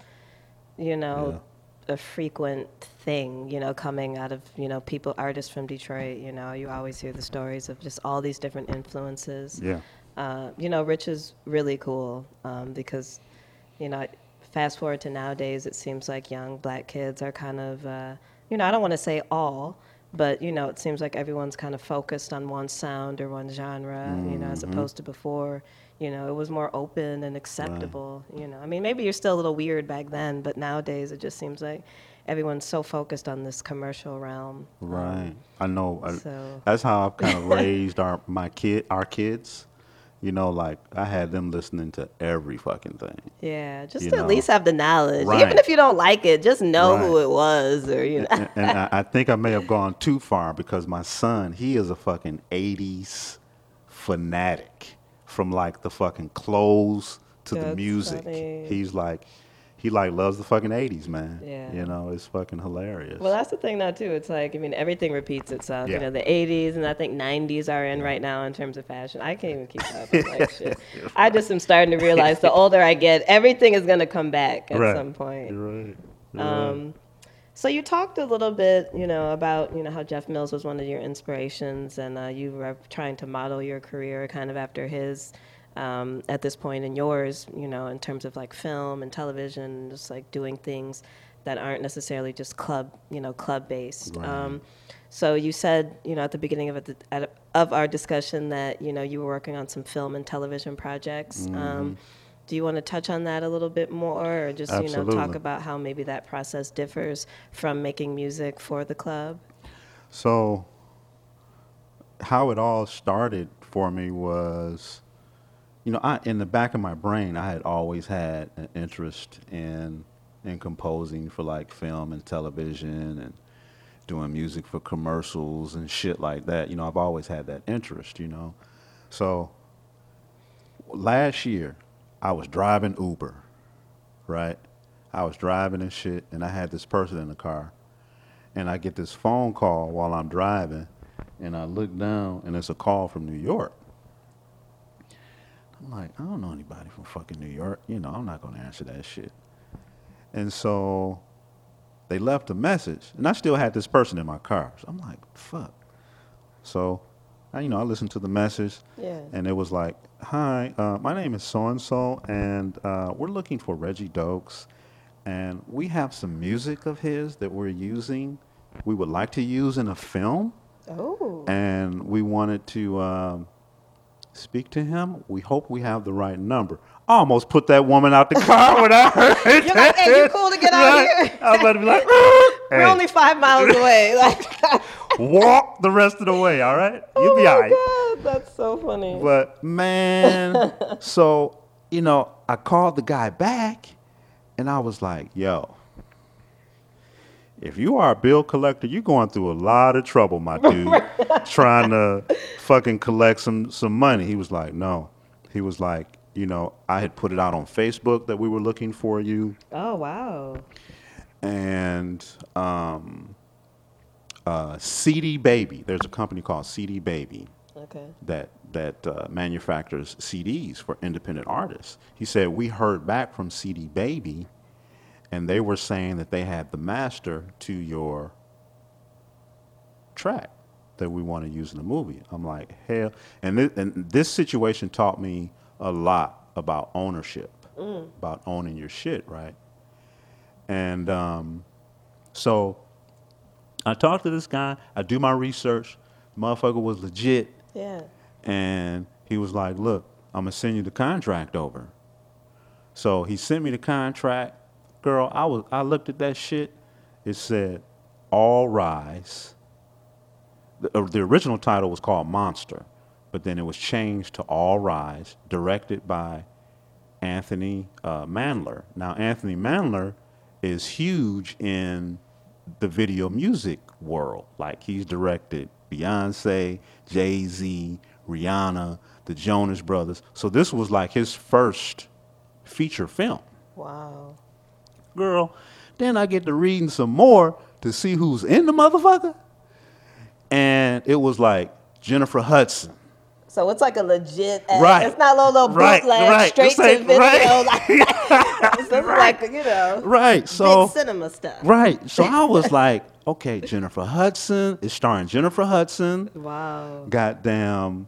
you know, a frequent thing, you know, coming out of you know people, artists from Detroit. You know, you always hear the stories of just all these different influences. Yeah. Uh, you know, Rich is really cool um, because, you know, fast forward to nowadays, it seems like young black kids are kind of, uh, you know, I don't want to say all, but you know, it seems like everyone's kind of focused on one sound or one genre, you know, as opposed to before. You know, it was more open and acceptable. You know, I mean, maybe you're still a little weird back then, but nowadays it just seems like everyone's so focused on this commercial realm. Right. I know. I- so- that's how I've kind of raised our my kid, our kids. You know, like I had them listening to every fucking thing. Yeah, just to know. at least have the knowledge. Right. Even if you don't like it, just know who it was or you know. and, and I, I think I may have gone too far because my son, he is a fucking '80s fanatic, from like the fucking clothes to the music. funny. He's like, he like loves the fucking '80s, man. Yeah. You know, it's fucking hilarious. Well, that's the thing now too. It's like I mean, everything repeats itself. Yeah. You know, the '80s and I think '90s are in right now in terms of fashion. I can't even keep up. with like shit. I just am starting to realize the older I get, everything is gonna come back at Right. some point. You're right. You're right. Um, so you talked a little bit, you know, about you know how Jeff Mills was one of your inspirations, and uh, you were trying to model your career kind of after his. Um, at this point in yours, you know, in terms of like film and television, just like doing things that aren't necessarily just club, you know, club based. Right. Um, so you said, you know, at the beginning of it, at, of our discussion that you know you were working on some film and television projects. Mm-hmm. Um, do you want to touch on that a little bit more, or just you know talk about how maybe that process differs from making music for the club? So, how it all started for me was, you know, I in the back of my brain, I had always had an interest in in composing for like film and television and doing music for commercials and shit like that. You know, I've always had that interest. You know, so last year I was driving Uber, right? I was driving and shit, and I had this person in the car and I get this phone call while I'm driving, and I look down, and it's a call from New York. I'm like, I don't know anybody from fucking New York. You know, I'm not gonna answer that shit. And so they left a message, and I still had this person in my car. So I'm like, fuck. So, I, you know, I listened to the message, Yeah. and it was like, "Hi, uh, my name is so and so, and uh, we're looking for Reggie Dokes, and we have some music of his that we're using. We would like to use in a film, Oh. and we wanted to um, speak to him. We hope we have the right number." I almost put that woman out the car when I heard You're like, hey, you cool to get out of here? I'm about to be like, We're "Hey, only five miles away. Like, walk the rest of the way, all right? You'll oh be all right. God, that's so funny. But man, so you know, I called the guy back, and I was like, "Yo, if you are a bill collector, you're going through a lot of trouble, my dude, trying to fucking collect some some money." He was like, "No," he was like, "You know, I had put it out on Facebook that we were looking for you." Oh wow. and um, uh, CD Baby. There's a company called CD Baby Okay. that that uh, manufactures CDs for independent artists. He said we heard back from CD Baby, and they were saying that they had the master to your track that we want to use in the movie. I'm like hell, and this, and this situation taught me a lot about ownership, about owning your shit, right? And um, so I talked to this guy. I do my research. Motherfucker was legit. Yeah. And he was like, look, I'm going to send you the contract over. So he sent me the contract. Girl, I was I looked at that shit. It said, All Rise. The, uh, the original title was called Monster, but then it was changed to All Rise, directed by Anthony uh, Mandler. Now, Anthony Mandler is huge in the video music world. Like he's directed Beyonce, Jay Z, Rihanna, the Jonas Brothers. So this was like his first feature film. Wow. Girl, then I get to reading some more to see who's in the motherfucker. and it was like Jennifer Hudson. So it's like a legit. Ad. Right. It's not a little, little Right, bootleg right. straight It's to video. right. Like, it's like you know, Right. So big cinema stuff. right. So I was like, okay, Jennifer Hudson is starring Jennifer Hudson. Wow. Goddamn,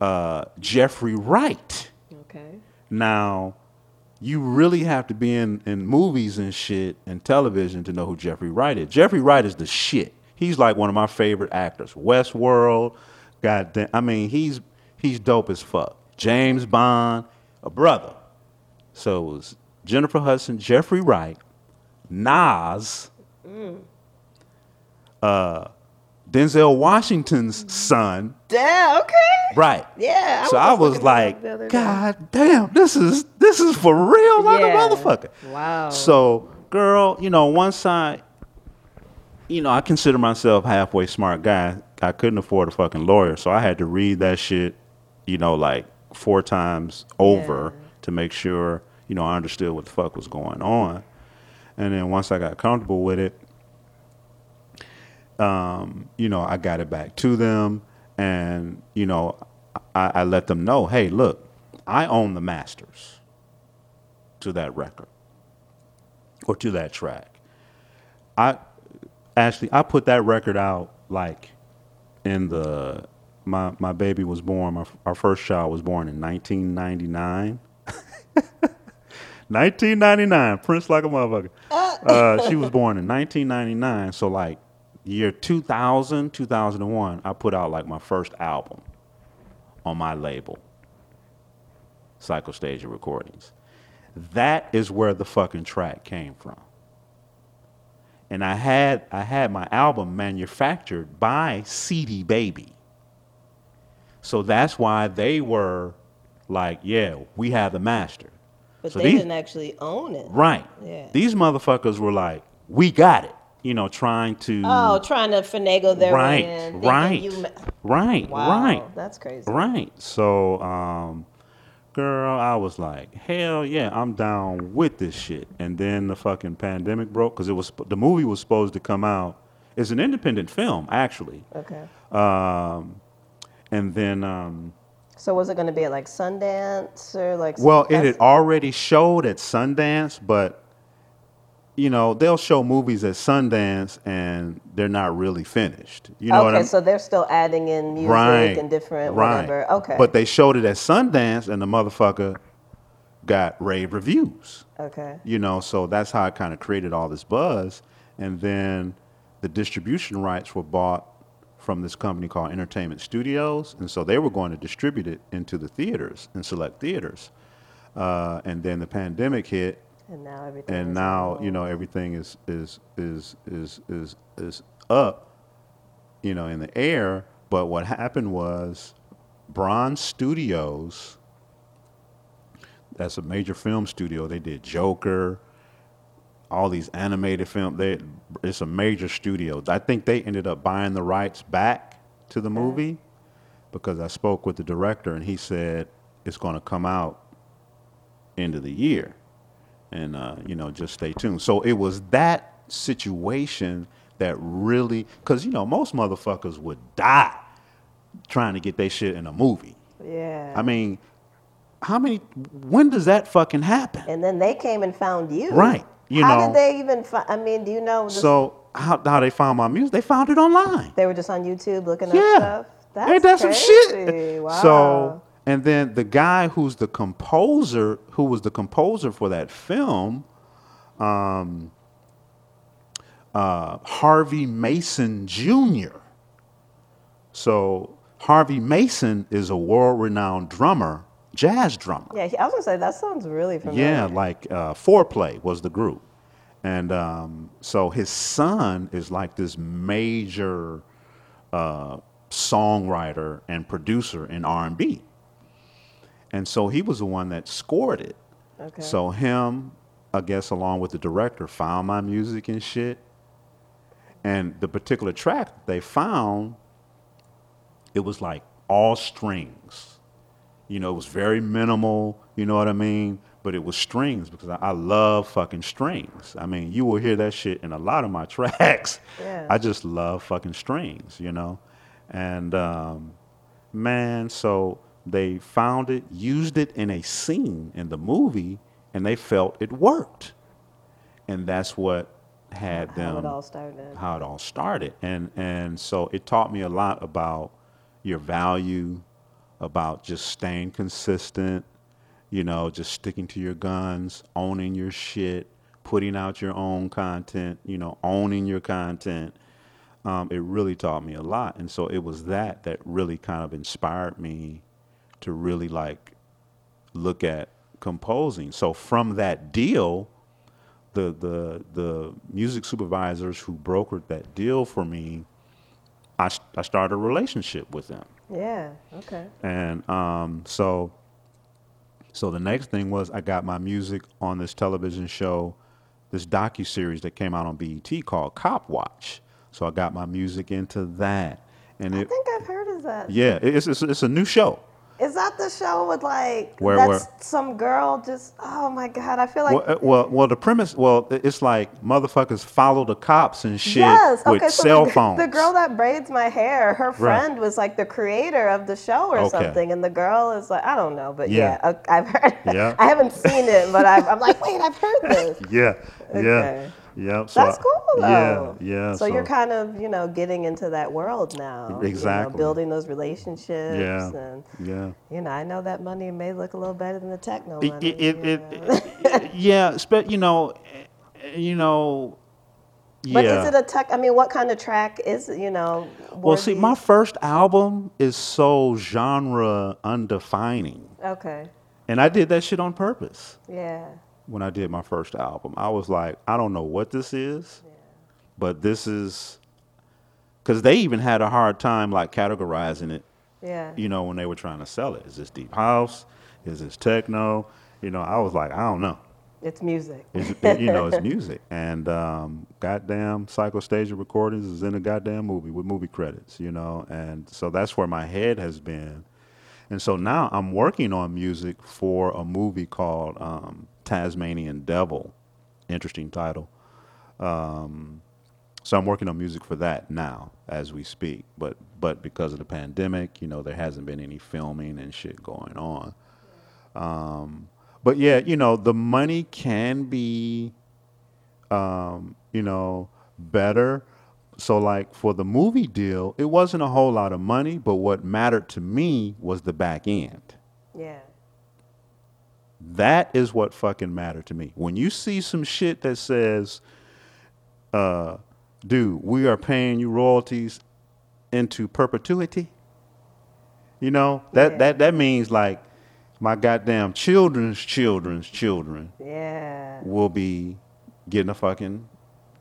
uh, Jeffrey Wright. Okay. Now, you really have to be in, in movies and shit and television to know who Jeffrey Wright is. Jeffrey Wright is the shit. He's like one of my favorite actors. Westworld, goddamn. I mean, he's he's dope as fuck. James Bond, a brother. So it was Jennifer Hudson, Jeffrey Wright, Nas, uh, Denzel Washington's son. Damn. Okay. Right. Yeah. So was I was looking that up like. God damn, this is this is for real, like Yeah. a motherfucker. Wow. So, girl, you know, once I, you know, I consider myself halfway smart guy. I couldn't afford a fucking lawyer, so I had to read that shit, you know, like four times over Yeah. to make sure, you know, I understood what the fuck was going on. And then once I got comfortable with it, um, you know, I got it back to them, and you know, I, I let them know, hey, look, I own the masters to that record or to that track. I actually I put that record out like in the my my baby was born. My, our first child was born in 1999. 1999, Prince like a motherfucker. Uh, she was born in 1999, so like year 2000, 2001, I put out like my first album on my label, Psychostasia Recordings. That is where the fucking track came from. And I had I had my album manufactured by CD Baby. So that's why they were like, yeah, we have the master. But So they these- didn't actually own it. Right. Yeah. These motherfuckers were like, we got it. You know, trying to Oh, trying to finagle their right, way in. right, You, right, wow. right. That's crazy. Right. So, um, girl, I was like, hell yeah, I'm down with this shit. And then the fucking pandemic broke because it was the movie was supposed to come out. It's an independent film, actually. Okay. Um, and then, um, So was it going to be at like Sundance or like? well, it had already showed at Sundance, but you know they'll show movies at Sundance and they're not really finished. You know okay, so they're still adding in music right, and different right. whatever. Okay. But they showed it at Sundance, and the motherfucker got rave reviews. okay. You know, so that's how it kind of created all this buzz. And then the distribution rights were bought from this company called Entertainment Studios, and so they were going to distribute it into the theaters and select theaters. Uh, and then the pandemic hit, And now everything. and is now you know everything is is is is is is up you know in the air. But what happened was Bron studios that's a major film studio. They did joker all these animated film. They it's a major studio. I think they ended up buying the rights back to the movie because i spoke with the director and he said it's going to come out end of the year and uh, you know just stay tuned so it was that situation that really because you know most motherfuckers would die trying to get their shit in a movie Yeah. i mean how many when does that fucking happen and then they came and found you. Right. You How know. did they even? Fi- I mean, do you know? This, so how, how they found my music they found it online they were just on YouTube looking yeah up stuff. That's Ain't that some shit Wow. so and then the guy who's the composer who was the composer for that film um, uh, harvey mason jr so harvey mason is a world-renowned drummer jazz drummer yeah, I was gonna say that sounds really familiar. yeah, like uh, Fourplay was the group. And um, so his son is like this major uh, songwriter and producer in R&B. And so he was the one that scored it. Okay. So him, I guess, along with the director, found my music and shit. And the particular track they found, it was like all strings. You know, it was very minimal, you know what I mean? But it was strings because I, I love fucking strings. I mean, you will hear that shit in a lot of my tracks. Yeah. I just love fucking strings, you know? And um, man, so they found it, used it in a scene in the movie, and they felt it worked. And that's what had How them it all started. how it all started. And and so it taught me a lot about your value, about just staying consistent, you know, just sticking to your guns, owning your shit, putting out your own content, you know, owning your content. Um, it really taught me a lot. And so it was that that really kind of inspired me to really like look at composing. So from that deal, the the the music supervisors who brokered that deal for me, I I started a relationship with them. Yeah. Okay. And um, so, so the next thing was I got my music on this television show, this docu series that came out on BET called Cop Watch. So I got my music into that, and I it think I've heard of that. yeah, it's it's, it's a new show. Is that the show with like Where- that's where- some girl just? Oh my god! I feel like Well, uh, well, well, the premise, well, it's like motherfuckers follow the cops and shit yes. with Okay. So cell the, phones. the girl that braids my hair, her friend was like the creator of the show or Okay. something, and the girl is like I don't know, but Yeah. yeah, I- I've heard. Yeah. I haven't seen it, but I've, I'm like, wait, I've heard this. yeah, Okay. yeah, yeah. So That's cool though. Yeah, yeah. So, you're kind of, you know, getting into that world now. you know, Exactly. building those relationships. yeah, And, yeah. you know, I know that money may look a little better than the techno money. it, it, it, it- yeah, spe- you know, eh, you know, yeah. But is it a tech? I mean, what kind of track is it? You know. well, see, my first album is so genre undefining, Okay. and I did that shit on purpose. Yeah. When I did my first album, I was like, I don't know what this is, but this is, because they even had a hard time like categorizing it Yeah. you know, when they were trying to sell it. Is this deep house? Is this techno? You know, I was like, I don't know. It's music. It's, it- you know, it's music. And um, goddamn, Psychostasia Recordings is in a goddamn movie with movie credits, you know. And so that's where my head has been. And so now I'm working on music for a movie called um, Tasmanian Devil. Interesting title. Um, so I'm working on music for that now as we speak. But but because of the pandemic, you know, there hasn't been any filming and shit going on. Um, but yeah, you know, the money can be, um, you know, better. So like for the movie deal, it wasn't a whole lot of money, but what mattered to me was the back end. Yeah. That is what fucking mattered to me. When you see some shit that says, uh, dude, we are paying you royalties into perpetuity, you know, that, Yeah. that, that means like my goddamn children's children's children Yeah. will be getting a fucking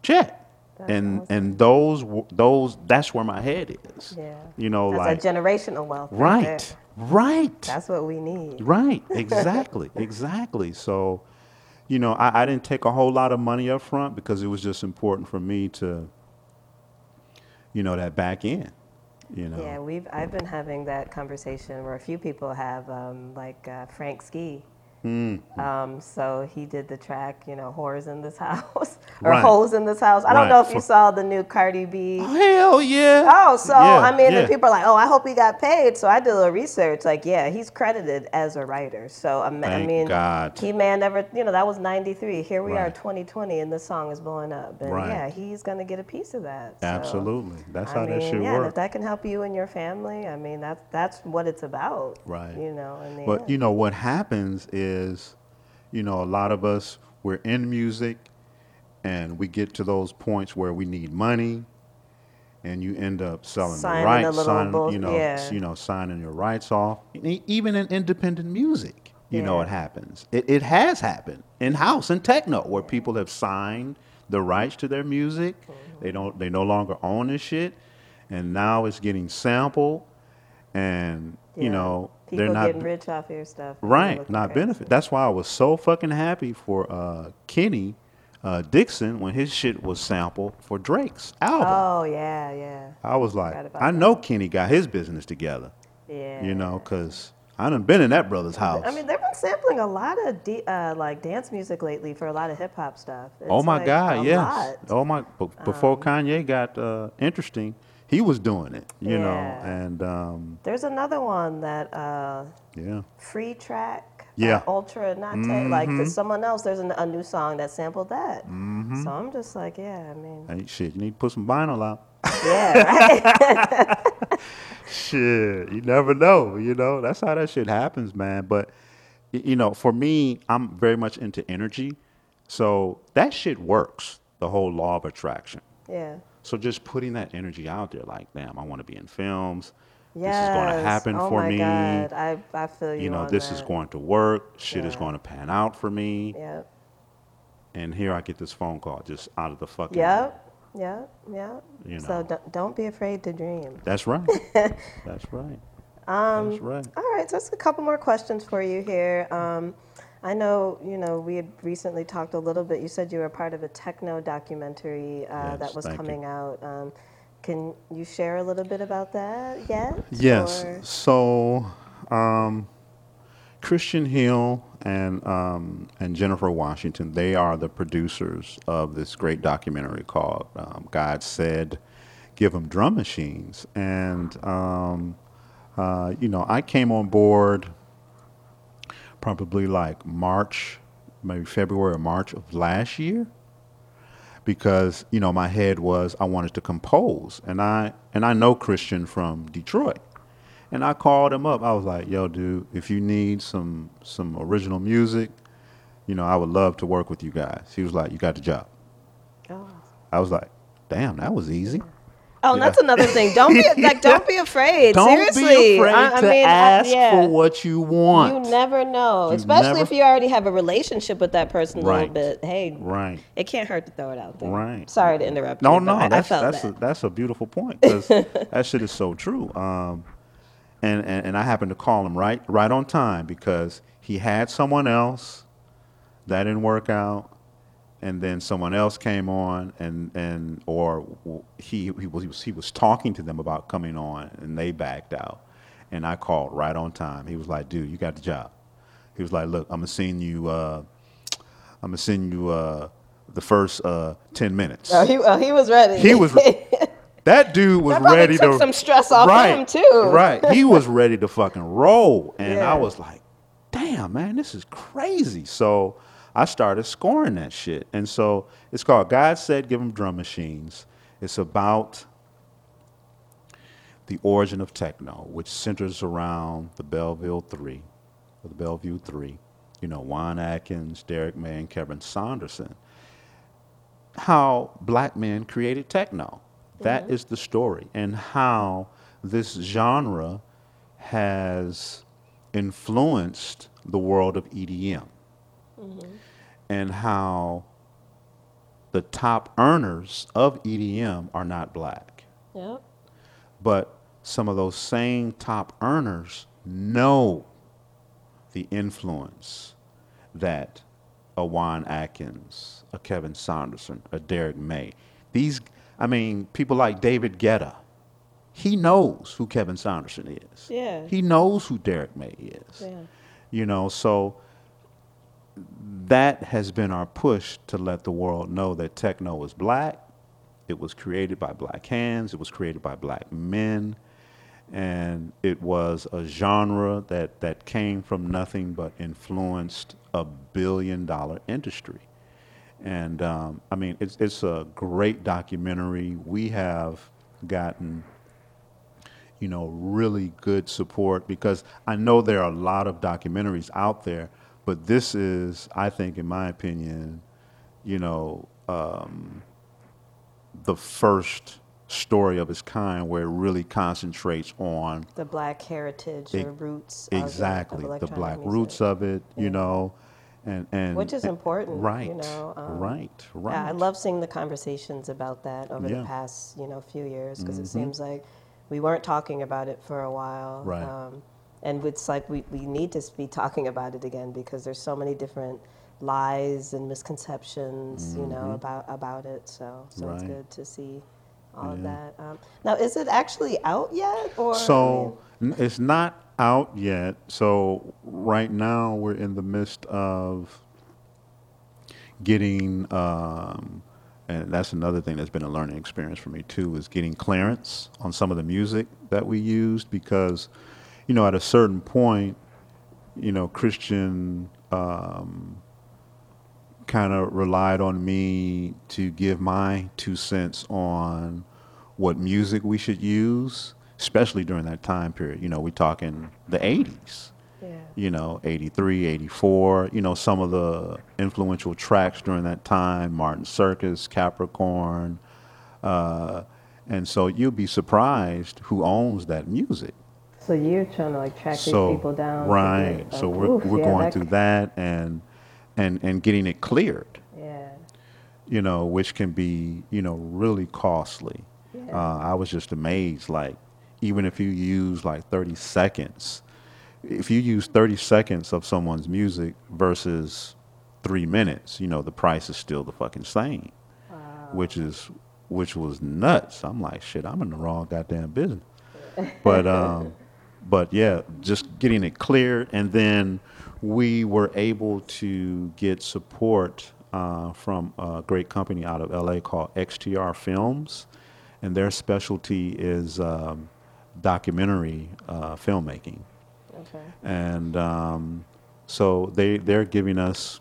check. That's and awesome. and those those that's where my head is. Yeah. You know, That's like a generational wealth. Right. right, right. That's what we need. Right, exactly, exactly. So, you know, I, I didn't take a whole lot of money up front because it was just important for me to, you know, that back end. You know, Yeah, we've I've been having that conversation where a few people have, um, like uh, Frank Ski. Mm-hmm. Um, so he did the track, you know, "Whores in This House" or Right. "Hoes in This House." I don't Right. know if you saw the new Cardi B. hell yeah. Oh, so Yeah, I mean, yeah. people are like, "Oh, I hope he got paid." So I did a little research. Like, yeah, he's credited as a writer. So um, I mean, God. he have never, you know, that was '93. Here we are, 2020, and this song is blowing up. And Right. yeah, he's gonna get a piece of that. So, Absolutely, that's I how mean, that should yeah, and if that can help you and your family, I mean, that's that's what it's about. Right. You know, But end. you know what happens is, you know, a lot of us we're in music, and we get to those points where we need money, and you end up selling Signing the rights, signing, you know, yeah. you know, signing your rights off. Even in independent music, you know, Yeah. it happens. It, it has happened in house and techno where people have signed the rights to their music. Mm-hmm. They don't. They no longer own this shit, and now it's getting sampled, and you know people they're not getting rich off your stuff. Right, not crazy. benefit. That's why I was so fucking happy for uh, Kenny uh, Dixon when his shit was sampled for Drake's album. Oh yeah, yeah, I was like, about I know Kenny got his business together, yeah. you know, because I done been in that brother's house. I mean, they've been sampling a lot of de- uh, like dance music lately for a lot of hip hop stuff. oh my like God, yes. lot. Um, Oh my, b- before Kanye got uh, interesting, he was doing it, you know, and um, There's another one that uh, yeah, free track. Yeah. Mm-hmm. Uh, Ultra Nate. Like there's someone else. There's an, a new song that sampled that. Mm-hmm. So I'm just like, yeah. I mean, hey, shit, you need to put some vinyl out. yeah. Right. shit, you never know. You know, that's how that shit happens, man. But you know, for me, I'm very much into energy, so that shit works. The whole law of attraction. yeah. So just putting that energy out there, like, damn, I want to be in films. Yes. This is going to happen oh for my me. God. I, I feel you. You know, this is going to work. Shit is going to pan out for me. Yep. And here I get this phone call just out of the fucking. Yep. Yep. Yep. You know. So don't, don't be afraid to dream. That's right. That's right. Um, That's right. All right, so just a couple more questions for you here. Um, I know, you know, we had recently talked a little bit. You said you were part of a techno documentary uh, Yes, that was thank you. coming out. Um, can you share a little bit about that yet? Yes. Or- So, um, Kristian Hill and um, and Jennifer Washington, they are the producers of this great documentary called um, "God Said, Give Them Drum Machines." And um, uh, you know, I came on board probably like March, maybe February or March of last year because you know my head was I wanted to compose, and I and I know Kristian from Detroit, and I called him up. I was like, "Yo, dude, if you need some some original music, you know, I would love to work with you guys." He was like, "You got the job." Oh. I was like, "Damn, that was easy." Oh, and that's another thing. Don't be like, don't be afraid. Don't Seriously, be afraid I, I to mean, I- ask yeah. for what you want. You never know, You especially never- if you already have a relationship with that person a little bit. Hey, right. it can't hurt to throw it out there. Right. Sorry to interrupt No, you. no, but I- I, that's that's that. a, that's a beautiful point because that shit is so true. Um, and, and and I happened to call him right right on time because he had someone else that didn't work out, and then someone else came on, and and or he he was he was he was talking to them about coming on, and they backed out, and I called right on time. He was like, "Dude, you got the job." He was like, "Look, I'm gonna send you." Uh, I'm gonna send you uh, the first uh, ten minutes. Oh, he, oh, he was ready. He was- That dude was That ready took to some stress off right, him, too. Right. He was ready to fucking roll. And Yeah. I was like, damn, man, this is crazy. So I started scoring that shit. And so it's called God Said Give Them Drum Machines. It's about the origin of techno, which centers around the Belleville Three, or the Bellevue Three. You know, Juan Atkins, Derrick May, and Kevin Saunderson how black men created techno. That mm-hmm. is the story, and how this genre has influenced the world of EDM, and how the top earners of EDM are not black. Yep. But some of those same top earners know the influence that a Juan Atkins, a Kevin Saunderson, a Derrick May, these, I mean, people like David Guetta, he knows who Kevin Saunderson is. Yeah. He knows who Derrick May is. Yeah. You know, so that has been our push to let the world know that techno is black. It was created by black hands. It was created by black men. And it was a genre that, that came from nothing but influenced a billion dollar industry. And um, I mean, it's, it's a great documentary. We have gotten you know, really good support because I know there are a lot of documentaries out there, but this is, I think, in my opinion, you know, um, the first story of its kind where it really concentrates on The black heritage Ex- or roots. of- of exactly the black music. roots of it, you know, and and Which is and- important, you right? know, um, right, right. Yeah, I love seeing the conversations about that over Yeah. Mm-hmm. the past, you know, few years because it seems like we weren't talking about it for a while. Right. Um, and it's like we, we need to be talking about it again because there's so many different lies and misconceptions, you know, about about it. So so it's Mm-hmm. Good to see all of that. Um, now, is it actually out yet? Or I So it's not out yet. So right now we're in the midst of getting um, and that's another thing that's been a learning experience for me too is getting clearance on some of the music that we used because you know at a certain point you know Kristian um, kind of relied on me to give my two cents on what music we should use especially during that time period you know we're talking the 80s Yeah. you know, 83, 84, you know, some of the influential tracks during that time, Martin Circus, Capricorn. Uh, and so you'll be surprised who owns that music. So you're trying to like track so, these people down. Right. get, So we're, oof, we're yeah, going that- through that and, and, and getting it cleared, Yeah. you know, which can be, you know, really costly. Yeah. Uh, I was just amazed, like, even if you use like 30 seconds, if you use 30 seconds of someone's music versus three minutes, you know, the price is still the fucking same, Wow. which is, which was nuts. I'm like, shit, I'm in the wrong goddamn business. But, um, but yeah, just getting it cleared. And then we were able to get support uh, from a great company out of LA called XTR Films. And their specialty is um, documentary uh, filmmaking Okay. and um, so they they're giving us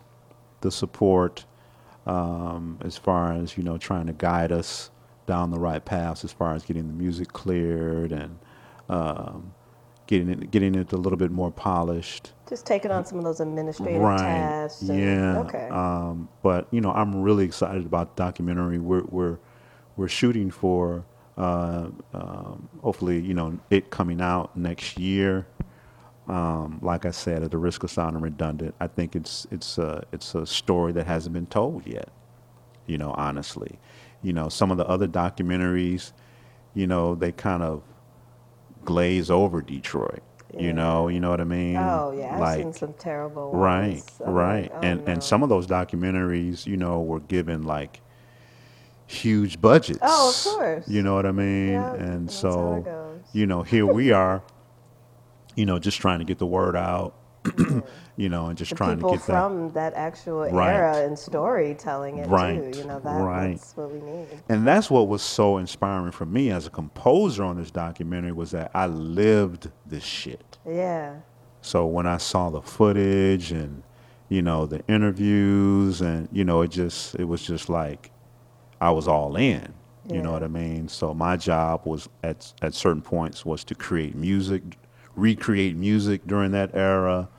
the support um, as far as you know trying to guide us down the right paths as far as getting the music cleared and um, getting it getting it a little bit more polished. Just taking on some of those administrative Right. tasks. and- Yeah. Okay. Um, but you know, I'm really excited about the documentary. We're we're we're shooting for uh, um, hopefully you know it coming out next year. Um, like I said, at the risk of sounding redundant, I think it's it's a it's a story that hasn't been told yet. You know, honestly, you know, some of the other documentaries, you know, they kind of glaze over Detroit. You know, you know what I mean? oh yeah, I've like, seen some terrible Right, ones. Right. like, oh, and no. and some of those documentaries, you know, were given like huge budgets. Oh, of course. You know what I mean? Yeah, and that's how it so, you know, here we are, you know, just trying to get the word out, you know, and just the trying to get that. from that actual Right. era and storytelling it Right, too. You know that, right. that's what we need. And that's what was so inspiring for me as a composer on this documentary was that I lived this shit. Yeah. So when I saw the footage and you know the interviews and you know it just it was just like I was all in. You know what I mean? So my job was at at certain points was to create music, recreate music during that era.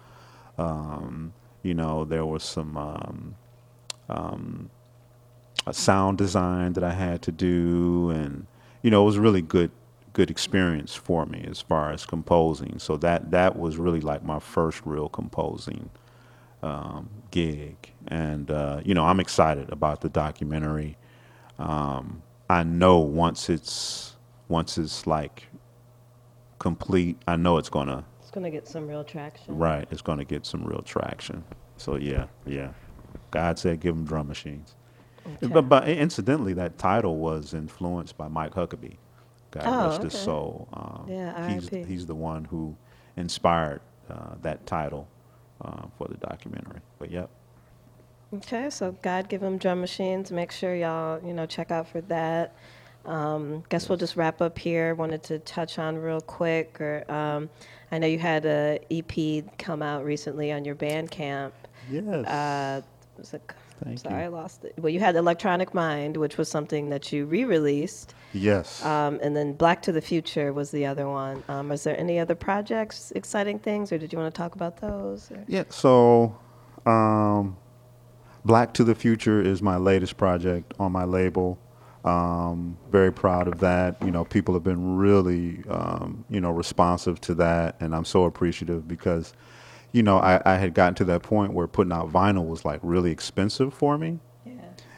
Um, you know there was some um, um, sound design that I had to do, and you know it was really good good experience for me as far as composing. So that that was really like my first real composing um, gig, and uh, you know I'm excited about the documentary. Um, I know once it's once it's like complete, I know it's gonna It's gonna get some real traction. right. It's gonna get some real traction. So yeah, yeah. God said, give them drum machines. Okay. But, but incidentally, that title was influenced by Mike Huckaby. God Oh, rest his okay. soul. Um, Yeah, he's R.I.P.. he's the one who inspired uh, that title uh, for the documentary. But yep. Okay, so God give them drum machines. Make sure y'all, you know, check out for that. Um, guess we'll just wrap up here. Wanted to touch on real quick, or um, I know you had a EP come out recently on your Bandcamp. Yes. Uh, was it, Thank sorry, you. I lost it. Well, you had Electronic Mind, which was something that you re-released, yes. um, and then Black to the Future was the other one. Um, is there any other projects, exciting things, or did you want to talk about those? or- Yeah, so um, Black to the Future is my latest project on my label. Um, very proud of that. You know, people have been really, um, you know, responsive to that, and I'm so appreciative because, you know, I, I had gotten to that point where putting out vinyl was like really expensive for me. Yeah.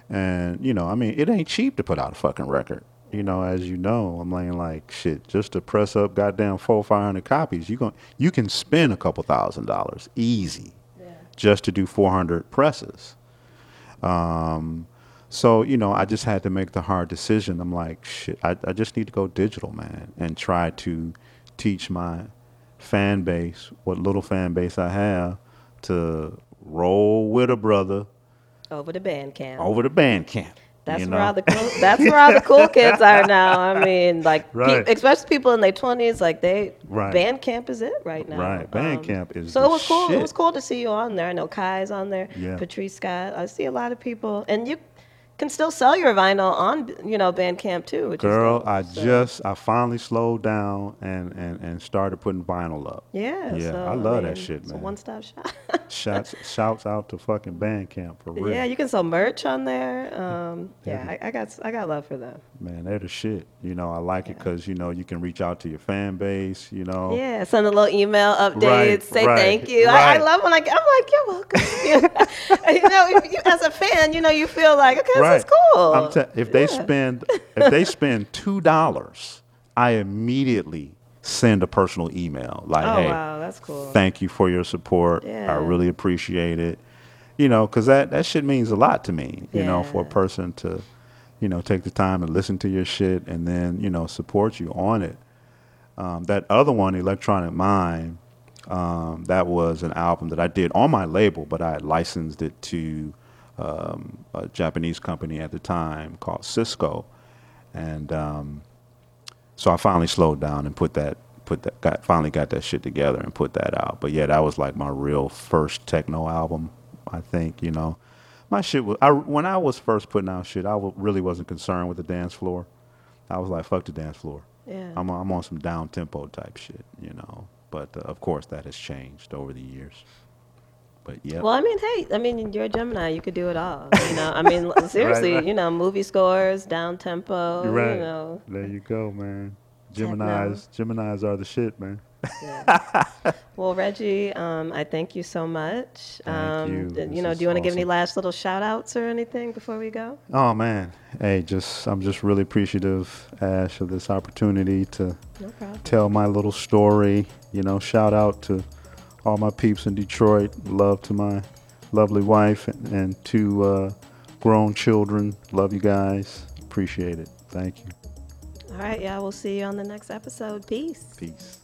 And, you know, I mean, it ain't cheap to put out a fucking record. You know, as you know, I'm laying like shit just to press up goddamn four, five hundred copies. You going you can spend a couple thousand dollars easy Yeah. just to do 400 presses. Um, so you know, I just had to make the hard decision. I'm like, shit, I, I just need to go digital, man, and try to teach my fan base, what little fan base I have, to roll with a brother Over to Bandcamp. over to Bandcamp. That's you where all the cool. That's where all the cool kids are now. I mean, like, pe- especially people in their twenties, like they. Right. Bandcamp is it right now. Um, Right. Bandcamp is So the it was cool. It was cool to see you on there. I know Kai's on there. Yeah. Patrice Scott. I see a lot of people, and you can still sell your vinyl on you know Bandcamp too. Which Girl. I So, just I finally slowed down and, and, and started putting vinyl up. Yeah. Yeah, so, I love that mean, shit, man. one-stop shop. Shouts shouts out to fucking Bandcamp for real. yeah, you can sell merch on there. Um, yeah, I, I got I got love for them. Man, they're the shit. You know, I like it because you know you can reach out to your fan base. You know. Yeah, send a little email updates, Right, say right, thank you. I, I love when I get, I'm like, you're welcome. you know, if you, as a fan, you know, you feel like, okay, right. cool. Te- if they Yeah. spend if they spend two dollars, I immediately send a personal email like, oh "Hey, wow, that's cool. thank you for your support. Yeah. I really appreciate it." You know, because that that shit means a lot to me. You know, for a person to, you know, take the time and listen to your shit and then you know support you on it. Um, that other one, Electronic Mind, um, that was an album that I did on my label, but I licensed it to um, a Japanese company at the time called Cisco, and um, so I finally slowed down and put that put that got finally got that shit together and put that out. But yeah, that was like my real first techno album. I think you know, my shit was I, when I was first putting out shit, I w- really wasn't concerned with the dance floor. I was like, fuck the dance floor. Yeah. I'm I'm on some down tempo type shit, you know. But uh, of course, that has changed over the years. But yeah, Well, I mean, hey, I mean, you're a Gemini. You could do it all. You know, I mean, seriously, right. you know, movie scores, down tempo. right. You know, There you go, man. Techno. Gemini's Gemini's are the shit, man. yeah. well, Reggie, um, I thank you so much. Thank um, you. You know, do you want to give any last little shout outs or anything before we go? Oh man, hey, just I'm just really appreciative, Ash, of this opportunity to No tell my little story. You know, shout out to all my peeps in Detroit. Love to my lovely wife and, and two uh, grown children. Love you guys. Appreciate it. Thank you. All right, yeah, we'll see you on the next episode. Peace. Peace.